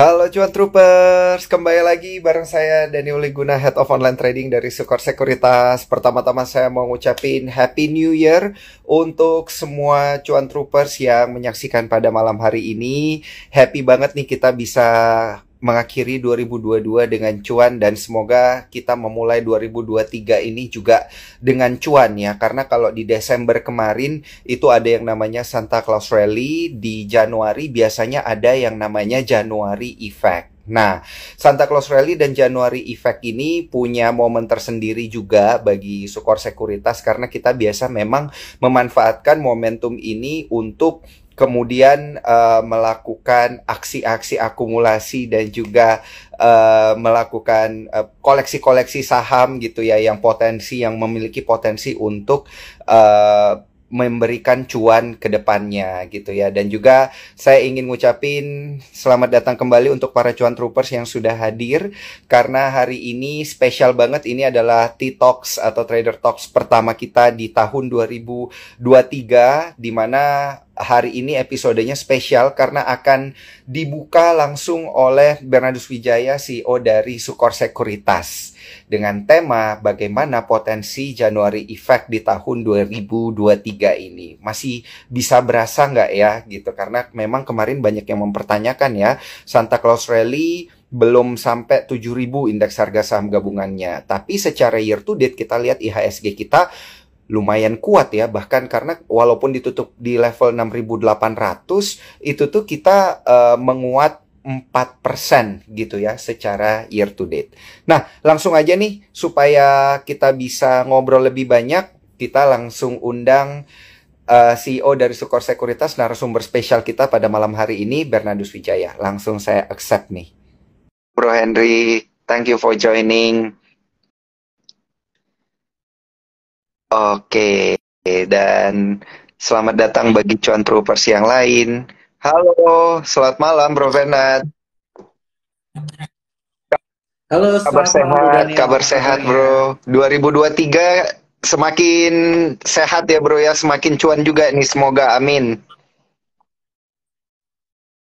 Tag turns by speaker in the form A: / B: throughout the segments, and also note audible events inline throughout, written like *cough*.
A: Halo cuan troopers, kembali lagi bareng saya Daniel Liguna, Head of Online Trading dari Sukor Sekuritas. Pertama-tama saya mau ngucapin Happy New Year untuk semua cuan troopers yang menyaksikan pada malam hari ini. Happy banget nih kita bisa mengakhiri 2022 dengan cuan dan semoga kita memulai 2023 ini juga dengan cuan ya karena kalau di Desember kemarin itu ada yang namanya Santa Claus Rally di Januari biasanya ada yang namanya Januari Effect. Nah, Santa Claus Rally dan Januari Effect ini punya momen tersendiri juga bagi Sukor Sekuritas karena kita biasa memang memanfaatkan momentum ini untuk kemudian uh, melakukan aksi-aksi akumulasi dan juga uh, melakukan koleksi-koleksi uh, saham gitu ya yang potensi yang memiliki potensi untuk uh, memberikan cuan ke depannya gitu ya. Dan juga saya ingin ngucapin selamat datang kembali untuk para cuan troopers yang sudah hadir karena hari ini spesial banget ini adalah T-Talks atau Trader Talks pertama kita di tahun 2023 di mana hari ini episodenya spesial karena akan dibuka langsung oleh Bernardus Wijaya CEO dari Sukor Sekuritas dengan tema bagaimana potensi Januari Effect di tahun 2023 ini. Masih bisa berasa nggak ya gitu karena memang kemarin banyak yang mempertanyakan ya Santa Claus Rally belum sampai 7000 indeks harga saham gabungannya. Tapi secara year to date kita lihat IHSG kita lumayan kuat ya bahkan karena walaupun ditutup di level 6800 itu tuh kita uh, menguat 4% gitu ya secara year to date. Nah, langsung aja nih supaya kita bisa ngobrol lebih banyak, kita langsung undang uh, eh, CEO dari Sukor Sekuritas narasumber spesial kita pada malam hari ini Bernardus Wijaya. Langsung saya accept nih. Bro Henry, thank you for joining. Oke, dan selamat datang bagi cuan troopers yang lain. Halo, selamat malam Bro Fernand.
B: Halo,
A: kabar sehat, malam, kabar sehat Bro. 2023 semakin sehat ya Bro ya, semakin cuan juga nih semoga amin.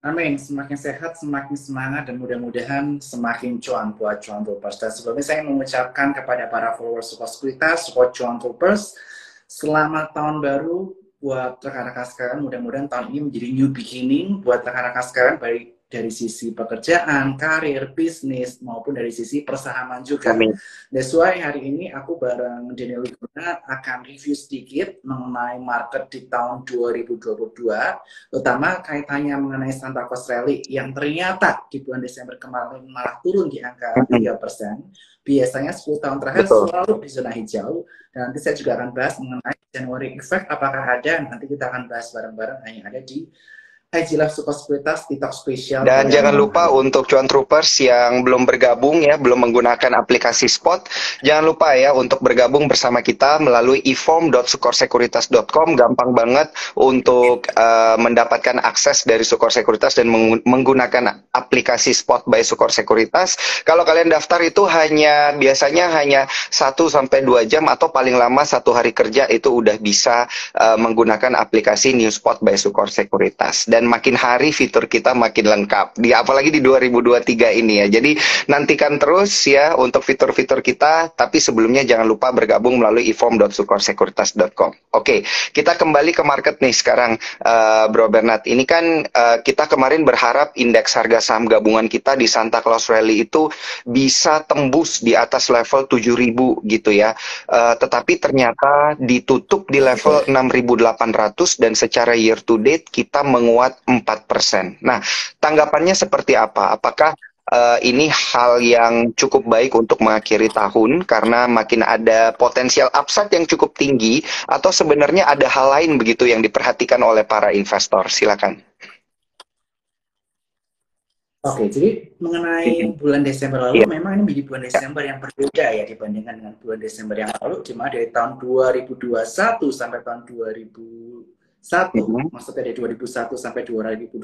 B: Amin, semakin sehat, semakin semangat, dan mudah-mudahan semakin cuan buat cuan troopers. Dan sebelumnya saya mengucapkan kepada para followers support sekuritas, support cuan troopers, selamat tahun baru buat rekan-rekan sekalian. Mudah-mudahan tahun ini menjadi new beginning buat rekan-rekan sekalian, baik dari sisi pekerjaan, karir, bisnis, maupun dari sisi persahaman juga. Amin. That's why hari ini aku bareng Daniel Luguna akan review sedikit mengenai market di tahun 2022, terutama kaitannya mengenai Santa Claus Rally yang ternyata di bulan Desember kemarin malah turun di angka 3%. Biasanya 10 tahun terakhir Betul. selalu di zona hijau. Dan nanti saya juga akan bahas mengenai January Effect, apakah ada, nanti kita akan bahas bareng-bareng hanya ada di Ajilah Suka Sekuritas TikTok spesial.
A: Dan jangan lupa untuk cuan troopers yang belum bergabung ya, belum menggunakan aplikasi Spot, jangan lupa ya untuk bergabung bersama kita melalui eform.sukorsekuritas.com. Gampang banget untuk uh, mendapatkan akses dari Sukor Sekuritas dan menggunakan aplikasi Spot by Sukor Sekuritas. Kalau kalian daftar itu hanya biasanya hanya 1 sampai 2 jam atau paling lama satu hari kerja itu udah bisa uh, menggunakan aplikasi New Spot by Sukor Sekuritas. Dan dan makin hari fitur kita makin lengkap. Di apalagi di 2023 ini ya. Jadi nantikan terus ya untuk fitur-fitur kita, tapi sebelumnya jangan lupa bergabung melalui eform.sukorsekuritas.com. Oke, kita kembali ke market nih sekarang uh, Bro Bernard. Ini kan uh, kita kemarin berharap indeks harga saham gabungan kita di Santa Claus Rally itu bisa tembus di atas level 7000 gitu ya. Uh, tetapi ternyata ditutup di level 6800 dan secara year to date kita menguat 4%. Nah, tanggapannya seperti apa? Apakah uh, ini hal yang cukup baik untuk mengakhiri tahun karena makin ada potensial upside yang cukup tinggi atau sebenarnya ada hal lain begitu yang diperhatikan oleh para investor? Silakan.
B: Oke, jadi mengenai bulan Desember lalu, yeah. memang ini menjadi bulan Desember yang berbeda ya dibandingkan dengan bulan Desember yang lalu, mana dari tahun 2021 sampai tahun 2000 satu, mm -hmm. Maksudnya dari 2001 sampai 2021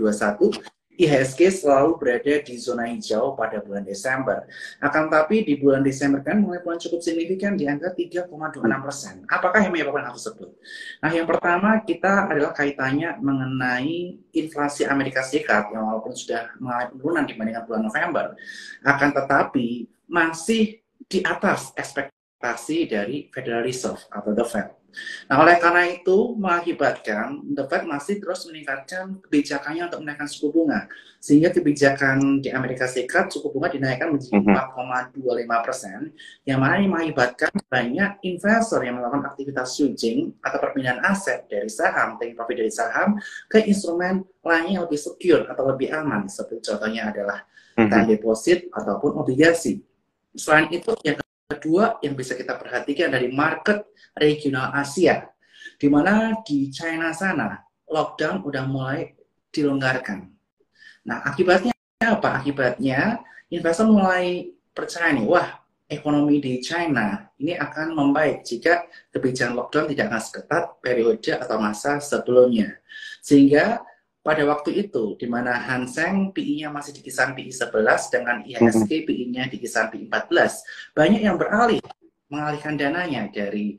B: IHSG selalu berada di zona hijau pada bulan Desember. Akan tapi di bulan Desember kan mulai bulan cukup signifikan di angka 3,26 persen. Apakah yang menyebabkan hal tersebut? Nah, yang pertama kita adalah kaitannya mengenai inflasi Amerika Serikat yang walaupun sudah mengalami penurunan dibandingkan bulan November, akan tetapi masih di atas ekspektasi dari Federal Reserve atau The Fed. Nah, oleh karena itu mengakibatkan The Fed masih terus meningkatkan kebijakannya untuk menaikkan suku bunga. Sehingga kebijakan di Amerika Serikat suku bunga dinaikkan menjadi 4,25 mhm. persen, yang mana ini mengakibatkan banyak investor yang melakukan aktivitas switching atau perpindahan aset dari saham, taking profit dari saham, ke instrumen lainnya yang lebih secure atau lebih aman. Seperti contohnya adalah mhm. time deposit ataupun obligasi. Selain itu, yang kedua yang bisa kita perhatikan dari market regional Asia, di mana di China sana lockdown udah mulai dilonggarkan. Nah, akibatnya apa? Akibatnya investor mulai percaya nih, wah ekonomi di China ini akan membaik jika kebijakan lockdown tidak akan seketat periode atau masa sebelumnya. Sehingga pada waktu itu, di mana Hang Seng PI-nya masih di kisaran PI 11 dengan IHSG hmm. PI-nya di kisaran PI 14, banyak yang beralih mengalihkan dananya dari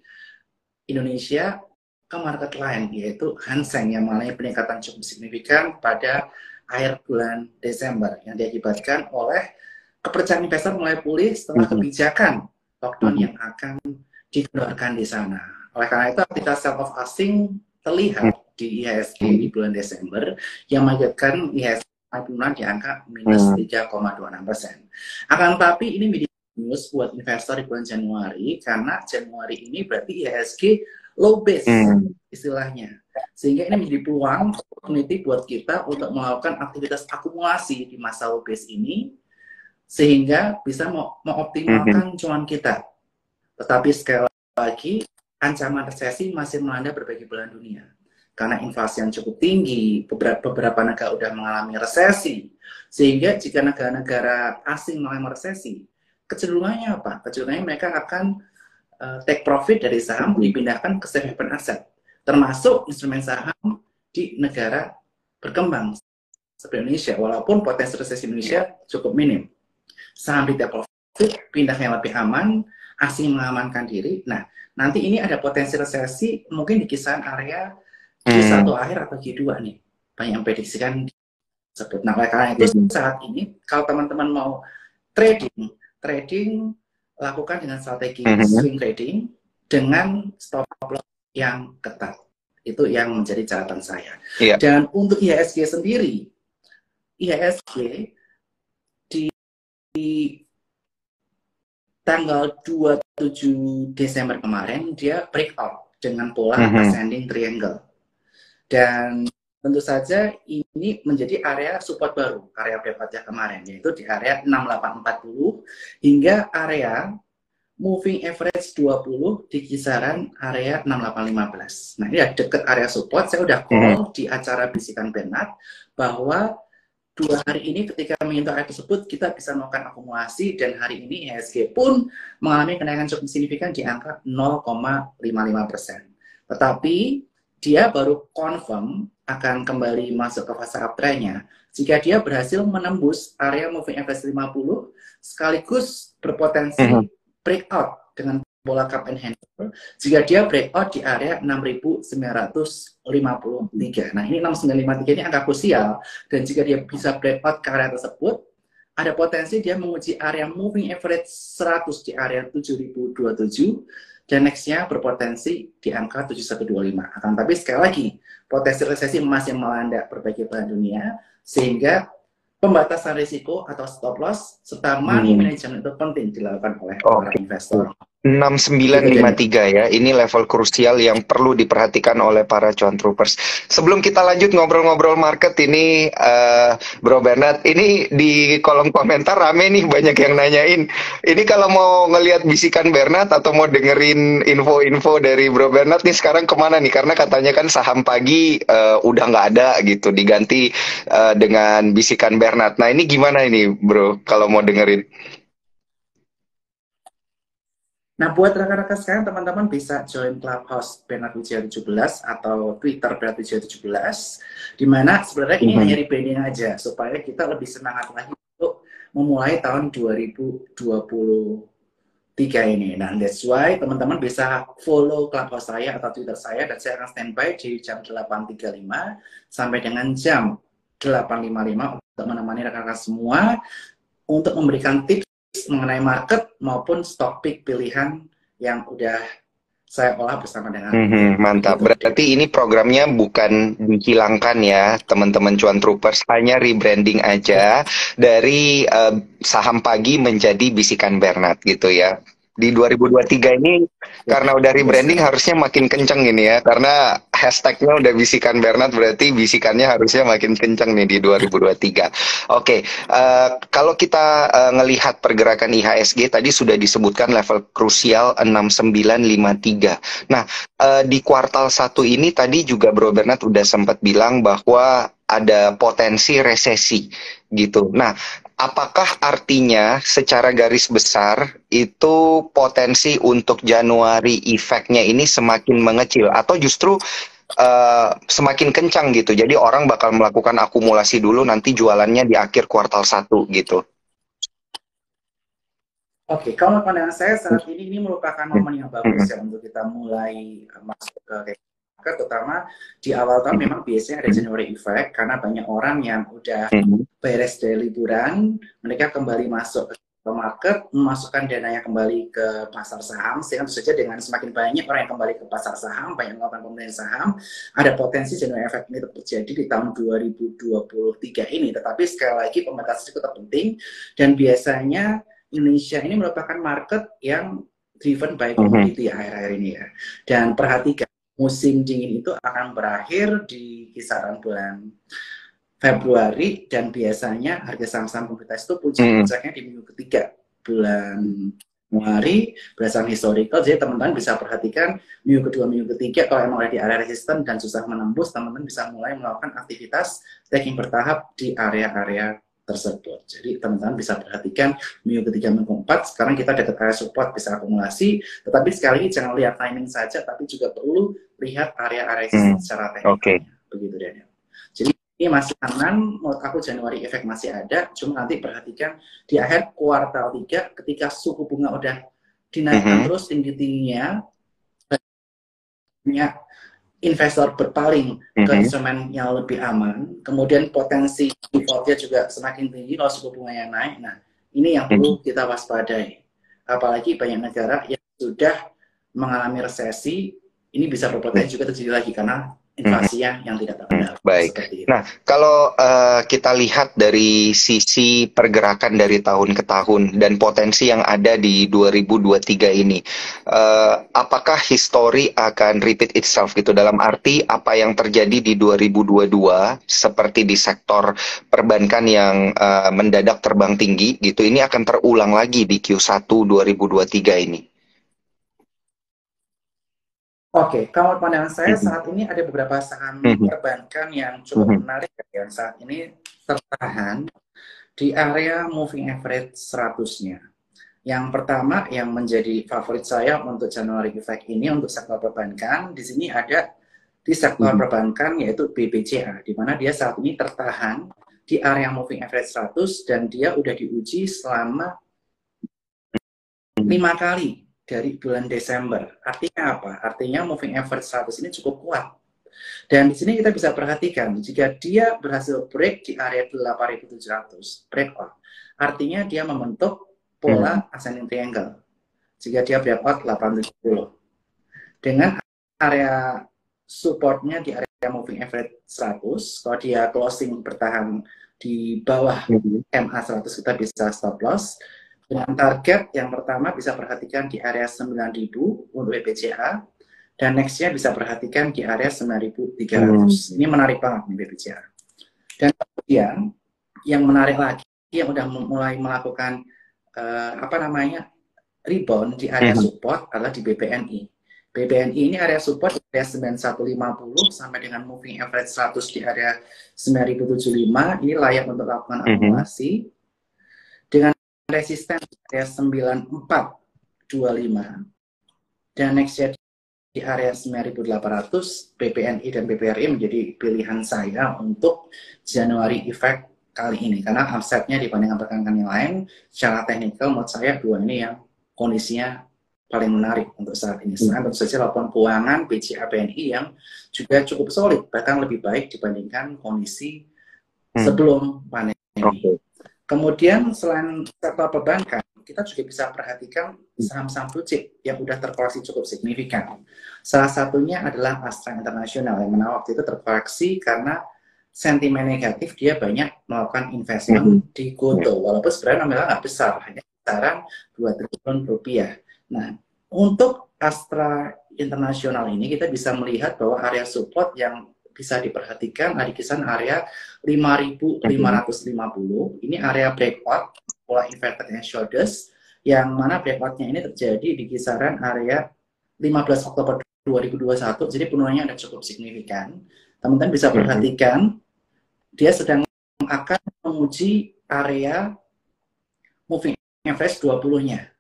B: Indonesia ke market lain, yaitu Hang Seng yang mengalami peningkatan cukup signifikan pada akhir bulan Desember yang diakibatkan oleh kepercayaan investor mulai pulih setelah hmm. kebijakan lockdown hmm. yang akan dikeluarkan di sana. Oleh karena itu, aktivitas sell off asing terlihat di IHSG di bulan Desember yang mengakibatkan IHSG penurunan di angka minus 3,26 hmm. persen. Akan tapi ini menjadi news buat investor di bulan Januari karena Januari ini berarti IHSG low base hmm. istilahnya. Sehingga ini menjadi peluang opportunity buat kita untuk melakukan aktivitas akumulasi di masa low base ini sehingga bisa mengoptimalkan hmm. cuan kita. Tetapi sekali lagi ancaman resesi masih melanda berbagai belahan dunia karena inflasi yang cukup tinggi, beberapa, beberapa negara sudah mengalami resesi, sehingga jika negara-negara asing mengalami resesi, kecenderungannya apa? Kecenderungannya mereka akan uh, take profit dari saham dipindahkan ke safe haven aset, termasuk instrumen saham di negara berkembang seperti Indonesia, walaupun potensi resesi Indonesia cukup minim. Saham di take profit pindah yang lebih aman, asing mengamankan diri. Nah, nanti ini ada potensi resesi mungkin di kisaran area Q1 hmm. akhir atau Q2 nih banyak yang prediksikan sebut nah karena itu hmm. saat ini kalau teman-teman mau trading trading lakukan dengan strategi hmm. swing trading dengan stop loss yang ketat itu yang menjadi catatan saya yeah. dan untuk IHSG sendiri IHSG di, di tanggal 27 Desember kemarin dia breakout dengan pola mm -hmm. ascending triangle dan tentu saja ini menjadi area support baru, area berikutnya kemarin, yaitu di area 6840 hingga area moving average 20 di kisaran area 6815. Nah, ini ya dekat area support. Saya udah call hmm. di acara bisikan Bernard bahwa dua hari ini ketika menyentuh area tersebut kita bisa melakukan akumulasi dan hari ini IHSG pun mengalami kenaikan cukup signifikan di angka 0,55 persen. Tetapi dia baru confirm akan kembali masuk ke fase uptrendnya jika dia berhasil menembus area moving average 50 sekaligus berpotensi mm -hmm. breakout dengan bola cup and handle jika dia breakout di area 6953. Nah, ini 6953 ini angka krusial dan jika dia bisa breakout ke area tersebut ada potensi dia menguji area moving average 100 di area 7027 dan nextnya berpotensi di angka 7125. Akan tapi sekali lagi, potensi resesi masih melanda berbagai belahan dunia, sehingga pembatasan risiko atau stop loss serta money hmm. management itu penting dilakukan oleh oh. para investor.
A: 6953 ya. Ini level krusial yang perlu diperhatikan oleh para cuan troopers. Sebelum kita lanjut ngobrol-ngobrol market ini uh, Bro Bernard, ini di kolom komentar rame nih banyak yang nanyain. Ini kalau mau ngelihat bisikan Bernard atau mau dengerin info-info dari Bro Bernard nih sekarang ke mana nih? Karena katanya kan saham pagi uh, udah nggak ada gitu, diganti uh, dengan bisikan Bernard. Nah ini gimana ini Bro kalau mau dengerin?
B: Nah, buat rekan-rekan sekarang, teman-teman bisa join Clubhouse Bernard Wijaya 17 atau Twitter Bernard Wijaya 17, di mana sebenarnya ini mm -hmm. hanya rebranding aja, supaya kita lebih semangat lagi untuk memulai tahun 2023 ini. Nah, that's why teman-teman bisa follow Clubhouse saya atau Twitter saya, dan saya akan standby di jam 8.35 sampai dengan jam 8.55 untuk menemani rekan-rekan semua untuk memberikan tips mengenai market maupun stok pick pilihan yang udah saya olah bersama dengan
A: mm-hmm, mantap. Berarti ini programnya bukan dihilangkan ya, teman-teman cuan troopers, hanya rebranding aja dari uh, saham pagi menjadi bisikan Bernard gitu ya di 2023 ini karena udah rebranding harusnya makin kenceng ini ya karena hashtagnya udah bisikan Bernard berarti bisikannya harusnya makin kenceng nih di 2023. Oke, okay, uh, eh, kalau kita uh, ngelihat pergerakan IHSG tadi sudah disebutkan level krusial 6953. Nah, uh, di kuartal satu ini tadi juga Bro Bernard udah sempat bilang bahwa ada potensi resesi gitu. Nah, apakah artinya secara garis besar itu potensi untuk Januari efeknya ini semakin mengecil atau justru uh, semakin kencang gitu. Jadi orang bakal melakukan akumulasi dulu nanti jualannya di akhir kuartal satu gitu.
B: Oke, okay, kalau pandangan saya saat ini ini merupakan momen yang bagus ya untuk kita mulai masuk ke terutama di awal tahun memang biasanya ada January effect karena banyak orang yang udah mm-hmm. beres dari liburan, mereka kembali masuk ke market, memasukkan dananya kembali ke pasar saham, sehingga tentu saja dengan semakin banyak orang yang kembali ke pasar saham, banyak melakukan pembelian saham, ada potensi January effect ini terjadi di tahun 2023 ini. Tetapi sekali lagi pembatasan itu tetap penting, dan biasanya Indonesia ini merupakan market yang driven by mm-hmm. commodity akhir-akhir ini ya. Dan perhatikan musim dingin itu akan berakhir di kisaran bulan Februari dan biasanya harga saham-saham komoditas itu puncak-puncaknya di minggu ketiga bulan Januari berdasarkan historical. Jadi teman-teman bisa perhatikan minggu kedua minggu ketiga kalau emang ada di area resisten dan susah menembus teman-teman bisa mulai melakukan aktivitas taking bertahap di area-area tersebut. Jadi teman-teman bisa perhatikan minggu ketiga minggu empat, sekarang kita dekat area support bisa akumulasi, tetapi sekali lagi jangan lihat timing saja, tapi juga perlu lihat area-area hmm. secara teknis.
A: Okay.
B: Begitu Daniel. Jadi ini masih aman, menurut aku Januari efek masih ada, cuma nanti perhatikan di akhir kuartal 3 ketika suku bunga udah dinaikkan mm -hmm. terus tinggi-tingginya, investor berpaling mm-hmm. ke instrumen yang lebih aman, kemudian potensi defaultnya juga semakin tinggi kalau suku bunganya naik. Nah, ini yang perlu mm-hmm. kita waspadai. Apalagi banyak negara yang sudah mengalami resesi, ini bisa berpotensi juga terjadi lagi karena inflasi yang, yang tidak terkendali.
A: Hmm, baik. Nah, kalau uh, kita lihat dari sisi pergerakan dari tahun ke tahun dan potensi yang ada di 2023 ini, uh, apakah histori akan repeat itself gitu dalam arti apa yang terjadi di 2022 seperti di sektor perbankan yang uh, mendadak terbang tinggi gitu, ini akan terulang lagi di Q1 2023 ini?
B: Oke, okay, kalau pandangan saya mm-hmm. saat ini ada beberapa saham mm-hmm. perbankan yang cukup mm-hmm. menarik ya, yang saat ini tertahan di area moving average 100-nya. Yang pertama yang menjadi favorit saya untuk January Effect ini untuk sektor perbankan, di sini ada di sektor perbankan yaitu BBCA, di mana dia saat ini tertahan di area moving average 100 dan dia udah diuji selama lima kali dari bulan Desember. Artinya apa? Artinya moving average 100 ini cukup kuat. Dan di sini kita bisa perhatikan, jika dia berhasil break di area 8700, breakout, artinya dia membentuk pola hmm. ascending triangle. Jika dia breakout 870. Dengan area supportnya di area moving average 100, kalau dia closing bertahan di bawah MA 100 kita bisa stop loss dengan target yang pertama bisa perhatikan di area 9000 untuk BPCA dan nextnya bisa perhatikan di area 9300. Hmm. Ini menarik banget nih BPCA. Dan kemudian yang menarik lagi yang udah mulai melakukan uh, apa namanya rebound di area hmm. support adalah di BPNI. BPNI ini area support di area 9150 sampai dengan moving average 100 di area 9075 ini layak untuk lakukan hmm. akumulasi. Dengan resisten area 94 dan next year di area 9800 BPNI dan BPRI menjadi pilihan saya untuk Januari effect kali ini karena offsetnya dibandingkan perbankan yang lain secara teknikal menurut saya dua ini yang kondisinya paling menarik untuk saat ini. Sekarang tentu saja laporan keuangan BCA BNI yang juga cukup solid, bahkan lebih baik dibandingkan kondisi hmm. sebelum pandemi. Okay. Kemudian selain sektor perbankan, kita juga bisa perhatikan saham-saham blue chip yang sudah terkoreksi cukup signifikan. Salah satunya adalah Astra International yang mana waktu itu terkoreksi karena sentimen negatif dia banyak melakukan investment mm-hmm. di Goto walaupun sebenarnya nominalnya nggak besar hanya kisaran 2 triliun rupiah. Nah untuk Astra International ini kita bisa melihat bahwa area support yang bisa diperhatikan ada kisaran area 5.550 ini area breakout pola inverted and shoulders yang mana breakoutnya ini terjadi di kisaran area 15 Oktober 2021 jadi penurunannya ada cukup signifikan. Teman-teman bisa mm-hmm. perhatikan dia sedang akan menguji area moving average 20-nya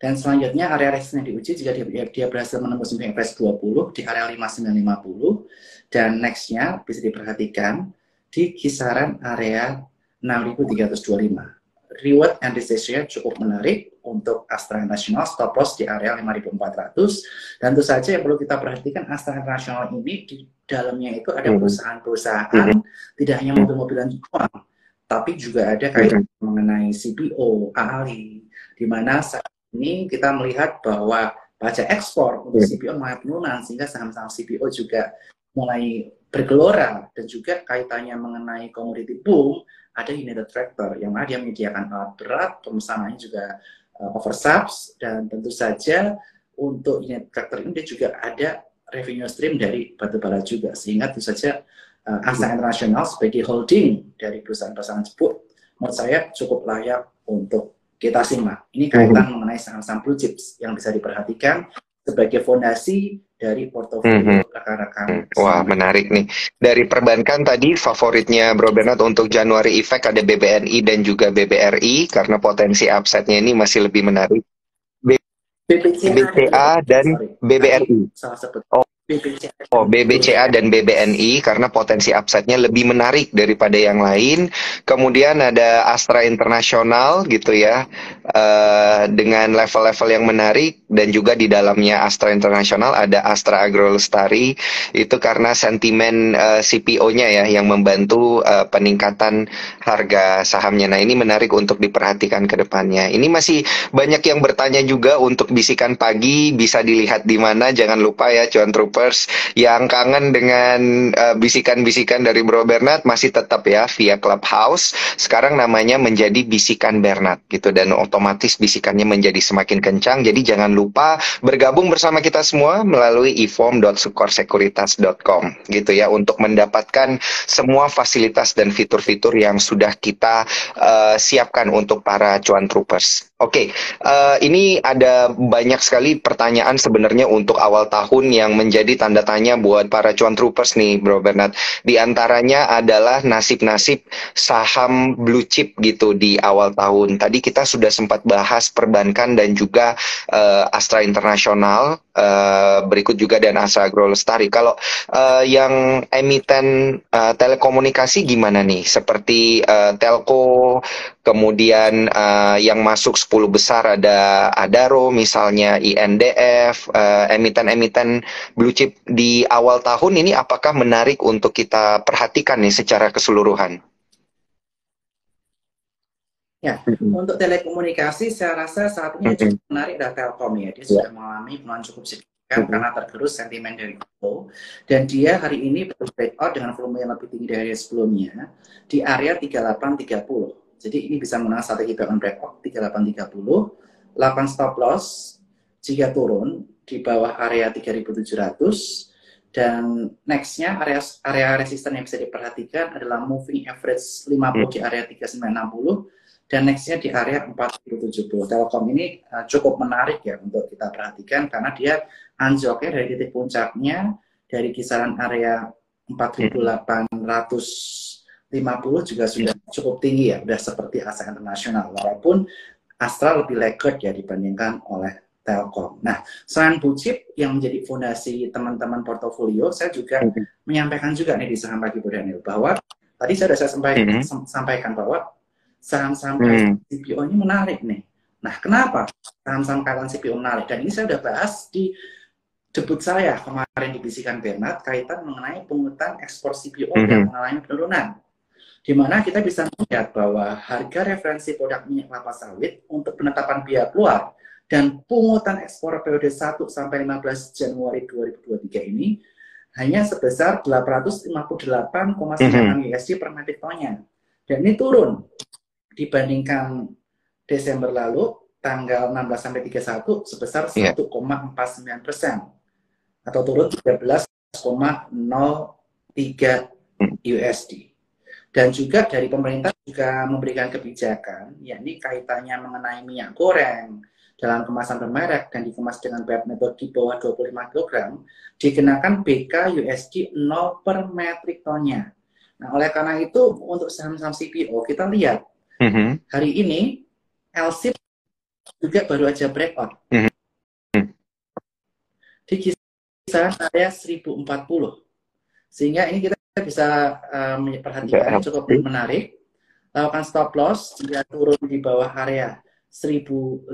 B: dan selanjutnya area resistance yang diuji jika dia, dia berhasil menembus moving average 20 di area 5950 dan nextnya bisa diperhatikan di kisaran area 6325 reward and decision cukup menarik untuk Astra International stop loss di area 5400 dan tentu saja yang perlu kita perhatikan Astra International ini di dalamnya itu ada hmm. perusahaan-perusahaan hmm. tidak hanya mobil-mobilan Jepang tapi juga ada kaitan hmm. mengenai CPO, Ali di mana saat ini kita melihat bahwa pajak ekspor untuk CPO mulai penurunan sehingga saham-saham CPO juga mulai bergelora dan juga kaitannya mengenai komoditi boom ada United Tractor yang mana dia menyediakan alat berat, pemesanannya juga uh, oversubs dan tentu saja untuk United Tractor ini dia juga ada revenue stream dari batubara juga. Sehingga tentu saja uh, Asa Internasional sebagai holding dari perusahaan-perusahaan tersebut menurut saya cukup layak untuk kita simak. Ini kaitan hmm. mengenai saham-saham blue chips yang bisa diperhatikan sebagai fondasi dari portofolio mm-hmm. rekan-rekan.
A: Mm-hmm. Wah, menarik nih. Dari perbankan tadi favoritnya Bro Bernard untuk Januari Effect ada BBNI dan juga BBRI karena potensi upside-nya ini masih lebih menarik. B- dan BBRI. Salah satu. Oh, Oh, BBCA dan BBNI karena potensi upside-nya lebih menarik daripada yang lain. Kemudian ada Astra Internasional gitu ya, uh, dengan level-level yang menarik dan juga di dalamnya Astra Internasional ada Astra Agro Lestari itu karena sentimen uh, eh, CPO-nya ya yang membantu uh, peningkatan harga sahamnya. Nah ini menarik untuk diperhatikan ke depannya. Ini masih banyak yang bertanya juga untuk bisikan pagi bisa dilihat di mana. Jangan lupa ya cuan yang kangen dengan uh, bisikan-bisikan dari Bro Bernard masih tetap ya via Clubhouse. Sekarang namanya menjadi bisikan Bernard gitu dan otomatis bisikannya menjadi semakin kencang. Jadi jangan lupa bergabung bersama kita semua melalui eform.sukorsekuritas.com gitu ya untuk mendapatkan semua fasilitas dan fitur-fitur yang sudah kita uh, siapkan untuk para cuan troopers. Oke, okay, uh, eh, ini ada banyak sekali pertanyaan sebenarnya untuk awal tahun yang menjadi tanda tanya buat para cuan troopers nih, Bro Bernard. Di antaranya adalah nasib-nasib saham blue chip gitu di awal tahun. Tadi kita sudah sempat bahas perbankan dan juga uh, Astra Internasional, uh, berikut juga dan Astra Agro Lestari. Kalau uh, yang emiten uh, telekomunikasi gimana nih? Seperti uh, Telco, kemudian uh, yang masuk 10 besar ada Adaro misalnya INDF uh, eh, emiten-emiten blue chip di awal tahun ini apakah menarik untuk kita perhatikan nih secara keseluruhan?
B: Ya, mm-hmm. untuk telekomunikasi saya rasa saat ini mm-hmm. cukup menarik adalah Telkom ya. Dia yeah. sudah mengalami penurunan cukup signifikan mm-hmm. karena tergerus sentimen dari Google dan dia hari ini breakout dengan volume yang lebih tinggi dari sebelumnya di area 3830. Jadi ini bisa menang strategi buy on breakout 3830, 8 stop loss jika turun di bawah area 3700 dan nextnya area area resisten yang bisa diperhatikan adalah moving average 50 hmm. di area 3960 dan nextnya di area 4070. Telkom ini uh, cukup menarik ya untuk kita perhatikan karena dia anjloknya dari titik puncaknya dari kisaran area 4800 50 juga sudah cukup tinggi ya, sudah seperti Astra Internasional. Walaupun Astra lebih laggard ya dibandingkan oleh Telkom. Nah, selain blue chip yang menjadi fondasi teman-teman portofolio, saya juga mm-hmm. menyampaikan juga nih di saham pagi Bu Daniel bahwa tadi saya sudah saya sampaikan, mm-hmm. sampaikan bahwa saham-saham mm-hmm. CPO ini menarik nih. Nah, kenapa saham-saham kaitan CPO menarik? Dan ini saya sudah bahas di debut saya kemarin di Bisikan Bernard kaitan mengenai pungutan ekspor CPO mm-hmm. yang mengalami penurunan di mana kita bisa melihat bahwa harga referensi produk minyak kelapa sawit untuk penetapan biaya keluar dan pungutan ekspor periode 1 sampai 15 Januari 2023 ini hanya sebesar 858,9 mm USD per metrik tonnya. Dan ini turun dibandingkan Desember lalu tanggal 16 sampai 31 sebesar 1,49 iya. persen atau turun 13,03 USD. Dan juga dari pemerintah juga memberikan kebijakan, yakni kaitannya mengenai minyak goreng dalam kemasan bermerek dan dikemas dengan berat metode di bawah 25 kg, dikenakan BK USD 0 per metrik tonnya. Nah, oleh karena itu, untuk saham-saham CPO, kita lihat mm-hmm. hari ini LSIP juga baru aja breakout. Mm-hmm. Di kisaran area 1040. Sehingga ini kita bisa uh, memperhatikan cukup menarik. Lakukan stop loss jika turun di bawah area 1015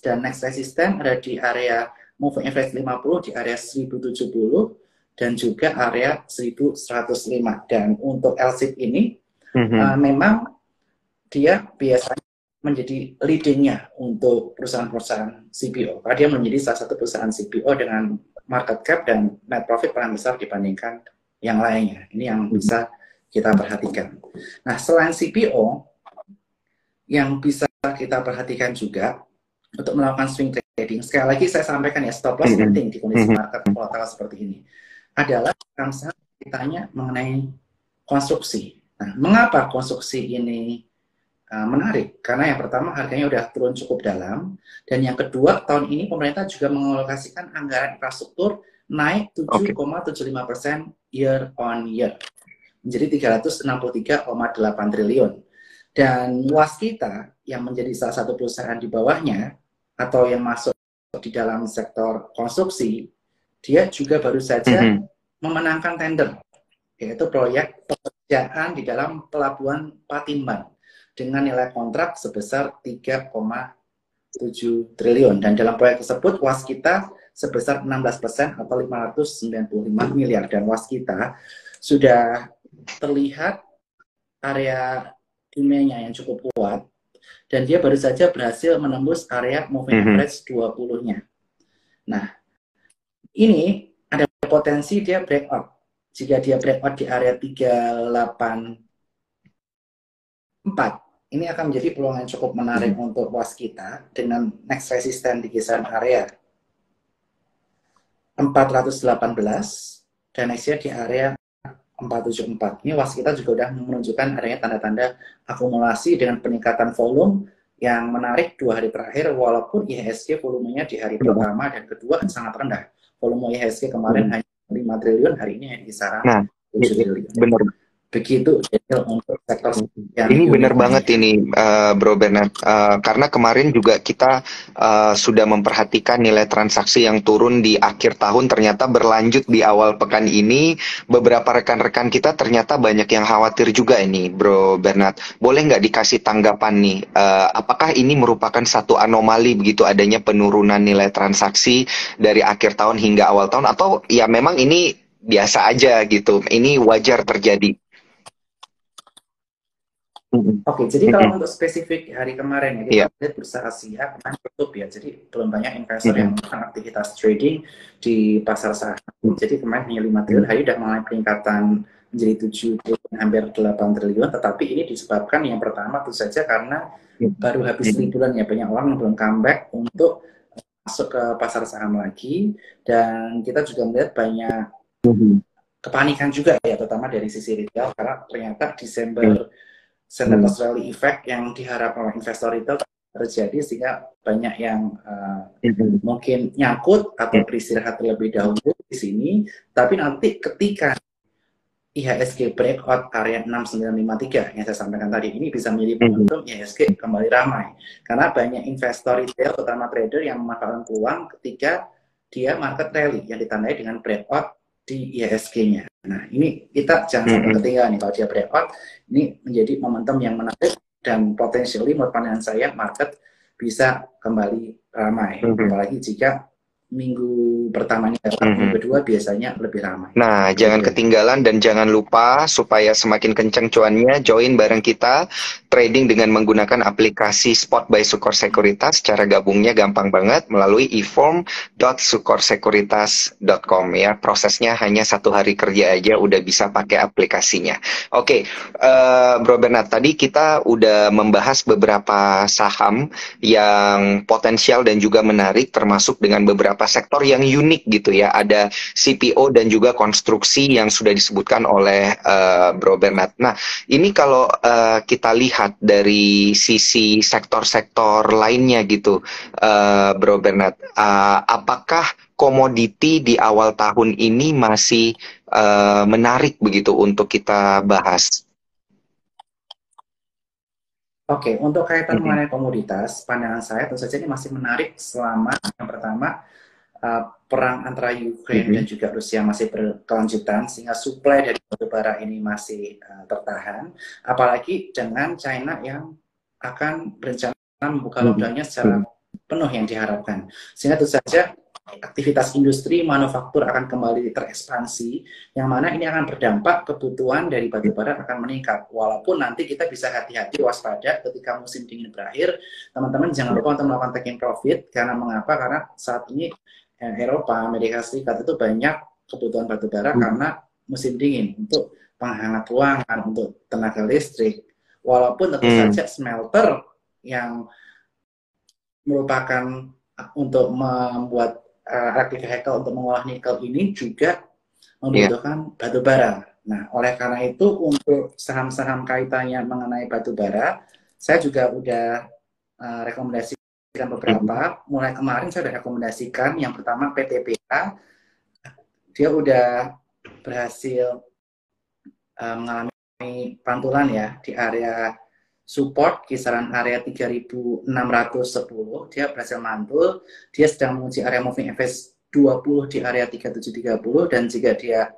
B: dan next resistance ada di area moving average 50 di area 1070 dan juga area 1105 dan untuk LSIP ini mm-hmm. uh, memang dia biasanya menjadi leadingnya untuk perusahaan-perusahaan CPO karena dia menjadi salah satu perusahaan CPO dengan market cap dan net profit paling besar dibandingkan yang lainnya. Ini yang bisa kita perhatikan. Nah, selain CPO, yang bisa kita perhatikan juga untuk melakukan swing trading, sekali lagi saya sampaikan ya, stop loss hmm. penting di kondisi hmm. market volatile seperti ini, adalah saham ditanya mengenai konstruksi. Nah, mengapa konstruksi ini uh, menarik? Karena yang pertama harganya udah turun cukup dalam, dan yang kedua tahun ini pemerintah juga mengalokasikan anggaran infrastruktur naik 7,75 persen year on year menjadi 363,8 triliun. Dan Waskita yang menjadi salah satu perusahaan di bawahnya atau yang masuk di dalam sektor konstruksi, dia juga baru saja mm -hmm. memenangkan tender yaitu proyek pekerjaan di dalam pelabuhan Patimban dengan nilai kontrak sebesar 3,7 triliun dan dalam proyek tersebut Waskita sebesar 16% atau 595 miliar dan waskita sudah terlihat area demandnya yang cukup kuat dan dia baru saja berhasil menembus area moving mhm. average 20-nya. Nah, ini ada potensi dia breakout. Jika dia breakout di area 384, ini akan menjadi peluang yang cukup menarik hmm. untuk waskita dengan next resistance di kisaran area 418 dan nextnya di area 474. Ini waskita juga sudah menunjukkan adanya tanda-tanda akumulasi dengan peningkatan volume yang menarik dua hari terakhir walaupun IHSG volumenya di hari pertama dan kedua sangat rendah. Volume IHSG kemarin hmm. hanya 5 triliun, hari ini hanya kisaran nah, 7 triliun. Benar begitu untuk sektor
A: yang ini benar banget ini uh, Bro Bernard. Uh, karena kemarin juga kita uh, sudah memperhatikan nilai transaksi yang turun di akhir tahun ternyata berlanjut di awal pekan ini. Beberapa rekan-rekan kita ternyata banyak yang khawatir juga ini Bro Bernard. Boleh nggak dikasih tanggapan nih uh, apakah ini merupakan satu anomali begitu adanya penurunan nilai transaksi dari akhir tahun hingga awal tahun? Atau ya memang ini biasa aja gitu ini wajar terjadi
B: Oke, okay, jadi kalau untuk spesifik hari kemarin ya, kita yeah. lihat bursa Asia kemarin tutup ya, jadi belum banyak investor yang melakukan aktivitas trading di pasar saham. Jadi kemarin hanya 5 triliun, hari sudah mulai peningkatan menjadi 7 triliun, hampir 8 triliun, tetapi ini disebabkan yang pertama tentu saja karena baru habis liburan ya, banyak orang yang belum comeback untuk masuk ke pasar saham lagi, dan kita juga melihat banyak kepanikan juga ya, terutama dari sisi retail, karena ternyata Desember Sentiment hmm. Rally Effect yang diharapkan oleh investor itu terjadi sehingga banyak yang uh, hmm. mungkin nyangkut atau hmm. beristirahat terlebih dahulu di sini tapi nanti ketika IHSG breakout area 6953 yang saya sampaikan tadi ini bisa menjadi momentum IHSG kembali ramai karena banyak investor retail terutama trader yang memanfaatkan peluang ketika dia market rally yang ditandai dengan breakout di IHSG-nya. Nah ini kita jangan sampai ketinggalan nih. Kalau dia breakout ini menjadi momentum yang menarik dan potensially menurut pandangan saya market bisa kembali ramai. Apalagi jika minggu pertamanya mm-hmm. minggu kedua biasanya lebih ramai.
A: Nah, jangan ketinggalan dan jangan lupa supaya semakin kencang cuannya join bareng kita trading dengan menggunakan aplikasi Spot by Sukor Sekuritas. Cara gabungnya gampang banget melalui eform.sukorsekuritas.com ya. Prosesnya hanya satu hari kerja aja udah bisa pakai aplikasinya. Oke, okay, uh, Bro Bernard tadi kita udah membahas beberapa saham yang potensial dan juga menarik termasuk dengan beberapa beberapa sektor yang unik gitu ya. Ada CPO dan juga konstruksi yang sudah disebutkan oleh uh, Bro Bernard. Nah, ini kalau uh, kita lihat dari sisi sektor-sektor lainnya gitu, uh, Bro Bernard, uh, apakah komoditi di awal tahun ini masih uh, menarik begitu untuk kita bahas?
B: Oke, untuk kaitan mm -hmm. mengenai komoditas, pandangan saya tentu saja ini masih menarik selama yang pertama uh, perang antara Ukraina mm -hmm. dan juga Rusia masih berkelanjutan sehingga suplai dari batu bara ini masih uh, tertahan. Apalagi dengan China yang akan berencana membuka lockdownnya secara penuh yang diharapkan. Sehingga tentu saja aktivitas industri manufaktur akan kembali terekspansi yang mana ini akan berdampak kebutuhan dari batu bara akan meningkat. Walaupun nanti kita bisa hati-hati waspada ketika musim dingin berakhir. Teman-teman jangan lupa untuk melakukan taking profit. Karena mengapa? Karena saat ini Eropa, Amerika Serikat itu banyak kebutuhan batu bara hmm. karena musim dingin untuk penghangat ruangan, untuk tenaga listrik. Walaupun tentu hmm. saja smelter yang merupakan untuk membuat uh, electric vehicle untuk mengolah nikel ini juga membutuhkan yeah. batu bara. Nah, oleh karena itu untuk saham-saham kaitannya mengenai batu bara, saya juga udah uh, rekomendasi beberapa. Mulai kemarin saya sudah rekomendasikan yang pertama PTPA. Dia udah berhasil uh, mengalami pantulan ya di area support kisaran area 3610 dia berhasil mantul dia sedang menguji area moving average 20 di area 3730 dan jika dia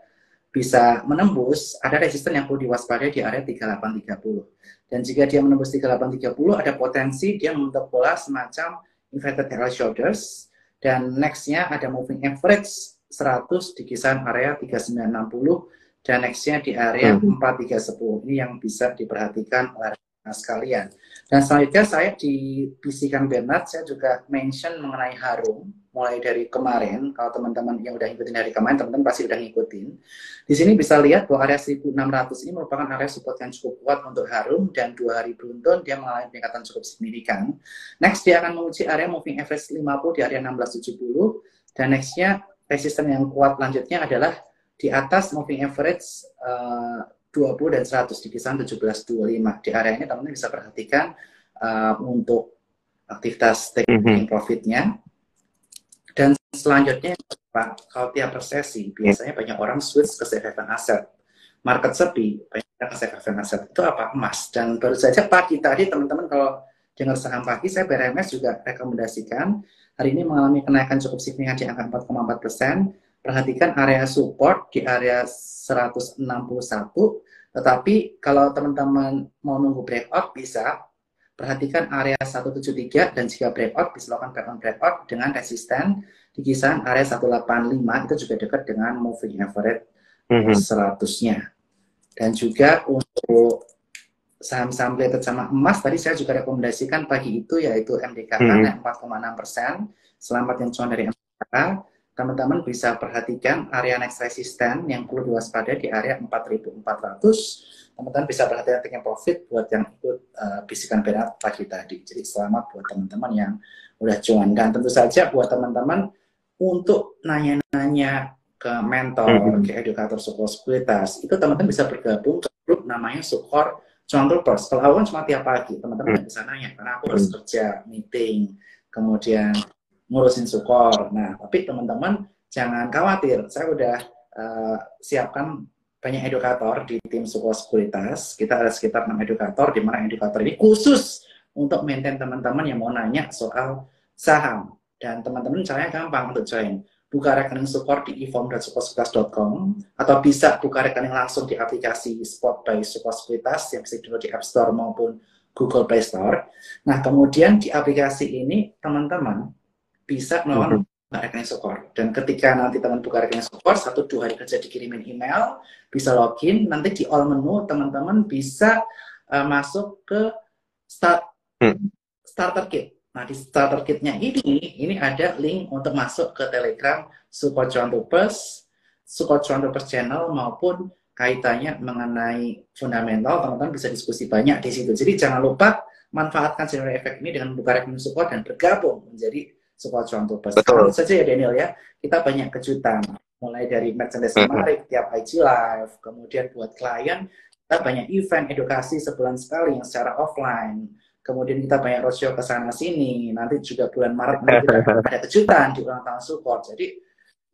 B: bisa menembus, ada resisten yang perlu diwaspadai di area 3830. Dan jika dia menembus 3830, ada potensi dia membentuk pola semacam inverted head shoulders. Dan nextnya ada moving average 100 di kisaran area 3960 dan nextnya di area hmm. 4310. Ini yang bisa diperhatikan oleh sekalian. Dan selanjutnya saya di bisikan Bernard, saya juga mention mengenai Harum mulai dari kemarin, kalau teman-teman yang udah ngikutin dari kemarin, teman-teman pasti udah ngikutin. Di sini bisa lihat bahwa area 1600 ini merupakan area support yang cukup kuat untuk Harum dan dua hari beruntun dia mengalami peningkatan cukup signifikan. Next dia akan menguji area moving average 50 di area 1670 dan nextnya resisten yang kuat lanjutnya adalah di atas moving average uh, 20 dan 100 di kisaran 1725. Di area ini teman-teman bisa perhatikan uh, untuk aktivitas taking mm -hmm. profitnya dan selanjutnya, Pak, kalau tiap resesi, biasanya banyak orang switch ke safe haven aset. Market sepi, banyak ke safe haven aset. Itu apa? Emas. Dan baru saja pagi tadi, teman-teman kalau dengar saham pagi, saya BRMS juga rekomendasikan. Hari ini mengalami kenaikan cukup signifikan di angka 4,4 persen. Perhatikan area support di area 161. Tetapi kalau teman-teman mau nunggu breakout, bisa Perhatikan area 173 dan jika breakout bisa lakukan pattern breakout dengan resisten di kisaran area 185 itu juga dekat dengan moving average mm -hmm. 100-nya. Dan juga untuk saham-saham related sama emas tadi saya juga rekomendasikan pagi itu yaitu MDKK mm -hmm. naik 4,6 persen. Selamat yang cuan dari MDKK. Teman-teman bisa perhatikan area next resisten yang perlu diwaspadai di area 4400 teman-teman bisa perhatikan taking profit buat yang ikut uh, bisikan berat pagi tadi. Jadi selamat buat teman-teman yang udah cuan dan tentu saja buat teman-teman untuk nanya-nanya ke mentor, hmm. ke edukator sekuritas, itu teman-teman bisa bergabung ke grup namanya Sukor Cuan Troopers. Kalau awal cuma tiap pagi, teman-teman hmm. bisa nanya karena aku harus hmm. kerja, meeting, kemudian ngurusin Sukor. Nah, tapi teman-teman jangan khawatir, saya udah uh, siapkan banyak edukator di tim support sekuritas. Kita ada sekitar 6 edukator, di mana edukator ini khusus untuk maintain teman-teman yang mau nanya soal saham. Dan teman-teman caranya gampang untuk join. Buka rekening support di eform.supportsekuritas.com atau bisa buka rekening langsung di aplikasi Spot by Support Sekuritas yang bisa download di App Store maupun Google Play Store. Nah, kemudian di aplikasi ini teman-teman bisa melakukan mm -hmm buka rekening support. Dan ketika nanti teman buka rekening support, satu dua hari kerja dikirimin email, bisa login, nanti di all menu teman-teman bisa uh, masuk ke start hmm. starter kit. Nah di starter kitnya ini, ini ada link untuk masuk ke Telegram support troopers, support troopers channel maupun kaitannya mengenai fundamental, teman-teman bisa diskusi banyak di situ. Jadi jangan lupa manfaatkan channel efek ini dengan buka rekening support dan bergabung menjadi support contoh pas. Betul. saja ya Daniel ya, kita banyak kejutan. Mulai dari merchandise menarik tiap IG Live, kemudian buat klien, kita banyak event edukasi sebulan sekali yang secara offline. Kemudian kita banyak roadshow ke sana sini. Nanti juga bulan Maret nanti kita *laughs* ada kejutan di ulang tahun support. Jadi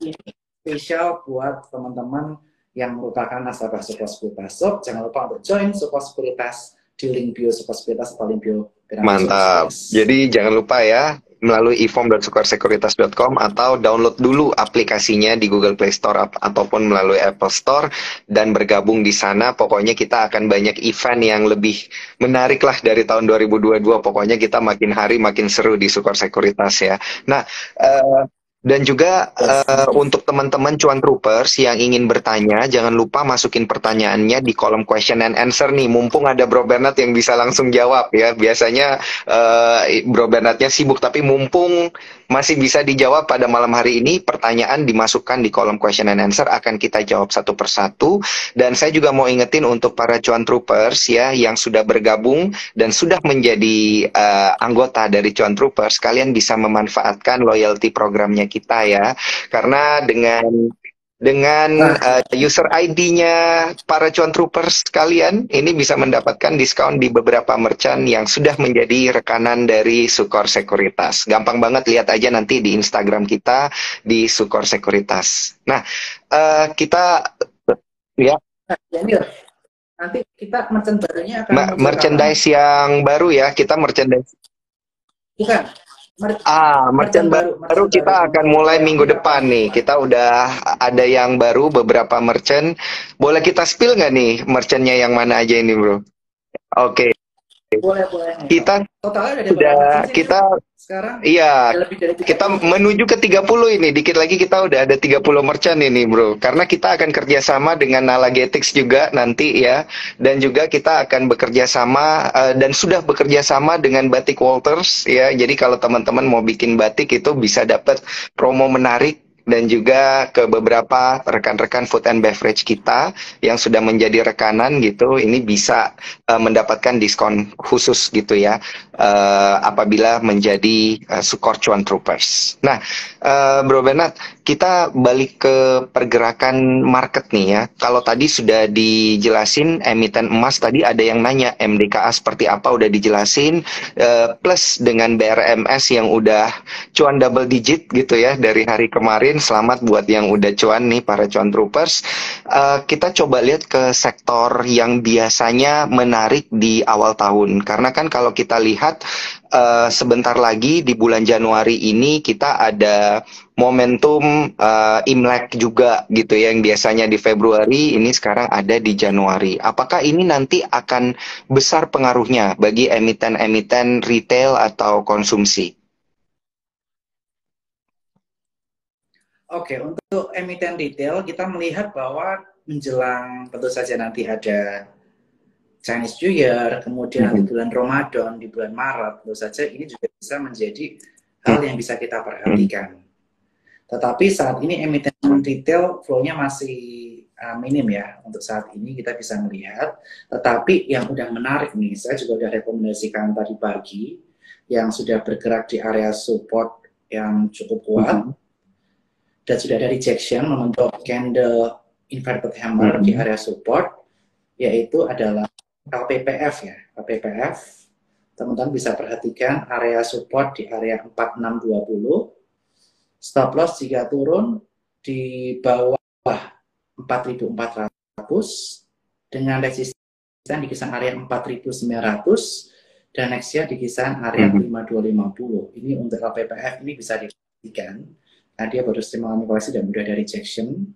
B: ini spesial buat teman-teman yang merupakan nasabah support sekuritas. So, jangan lupa untuk join support sekuritas di link bio support sekuritas atau link bio
A: Mantap. Jadi jangan lupa ya melalui eform.sukarsekuritas.com atau download dulu aplikasinya di Google Play Store ataupun melalui Apple Store dan bergabung di sana. Pokoknya kita akan banyak event yang lebih menarik lah dari tahun 2022. Pokoknya kita makin hari makin seru di Sukor Sekuritas ya. Nah, uh, dan juga uh, untuk teman-teman cuan troopers yang ingin bertanya, jangan lupa masukin pertanyaannya di kolom question and answer nih. Mumpung ada Bro Bernard yang bisa langsung jawab ya. Biasanya uh, Bro Bernardnya sibuk, tapi mumpung masih bisa dijawab pada malam hari ini. Pertanyaan dimasukkan di kolom question and answer akan kita jawab satu persatu. Dan saya juga mau ingetin untuk para cuan troopers ya yang sudah bergabung dan sudah menjadi uh, anggota dari cuan troopers, kalian bisa memanfaatkan loyalty programnya kita ya. Karena dengan dengan uh, user ID-nya para cuan troopers kalian ini bisa mendapatkan diskon di beberapa merchant yang sudah menjadi rekanan dari Sukor Sekuritas. Gampang banget lihat aja nanti di Instagram kita di Sukor Sekuritas. Nah, uh, kita ya.
B: nanti kita merchant barunya akan
A: Ma merchandise yang baru ya, kita merchandise.
B: Bukan,
A: ah, merchant baru, baru kita baru. akan mulai minggu depan nih. Kita udah ada yang baru beberapa merchant. Boleh kita spill nggak nih merchantnya yang mana aja ini, bro? Oke. Okay.
B: Boleh, boleh.
A: Kita Totalnya udah kita sekarang? iya kita menuju ke 30 ini. Dikit lagi kita udah ada 30 merchant ini bro. Karena kita akan kerjasama dengan Nalagetix juga nanti ya. Dan juga kita akan bekerja sama uh, dan sudah bekerja sama dengan Batik Walters ya. Jadi kalau teman-teman mau bikin batik itu bisa dapat promo menarik dan juga ke beberapa rekan-rekan food and beverage kita yang sudah menjadi rekanan gitu ini bisa uh, mendapatkan diskon khusus gitu ya uh, apabila menjadi uh, Sukor Cuan Troopers. Nah, uh, Bro Benat, kita balik ke pergerakan market nih ya. Kalau tadi sudah dijelasin emiten emas tadi ada yang nanya MDKA seperti apa udah dijelasin uh, plus dengan BRMS yang udah cuan double digit gitu ya dari hari kemarin. Selamat buat yang udah cuan nih para cuan troopers. Uh, kita coba lihat ke sektor yang biasanya menarik di awal tahun karena kan kalau kita lihat uh, sebentar lagi di bulan Januari ini kita ada momentum uh, Imlek juga gitu ya yang biasanya di Februari ini sekarang ada di Januari. Apakah ini nanti akan besar pengaruhnya bagi emiten-emiten retail atau konsumsi?
B: Oke, untuk emiten retail kita melihat bahwa menjelang tentu saja nanti ada Chinese New Year, kemudian mm-hmm. di bulan Ramadan, di bulan Maret, tentu saja ini juga bisa menjadi hal yang bisa kita perhatikan. Tetapi saat ini emiten retail flow-nya masih uh, minim ya untuk saat ini kita bisa melihat. Tetapi yang udah menarik nih, saya juga udah rekomendasikan tadi pagi yang sudah bergerak di area support yang cukup kuat mm -hmm. dan sudah ada rejection membentuk candle inverted hammer mm -hmm. di area support yaitu adalah LPPF ya, LPPF. Teman-teman bisa perhatikan area support di area 4620. Stop loss jika turun di bawah 4400 dengan resisten di kisaran area 4900 dan next year di kisaran area mm -hmm. 5250. Ini untuk LPPF ini bisa dipastikan Nah, dia baru mengalami koreksi dan mudah dari rejection.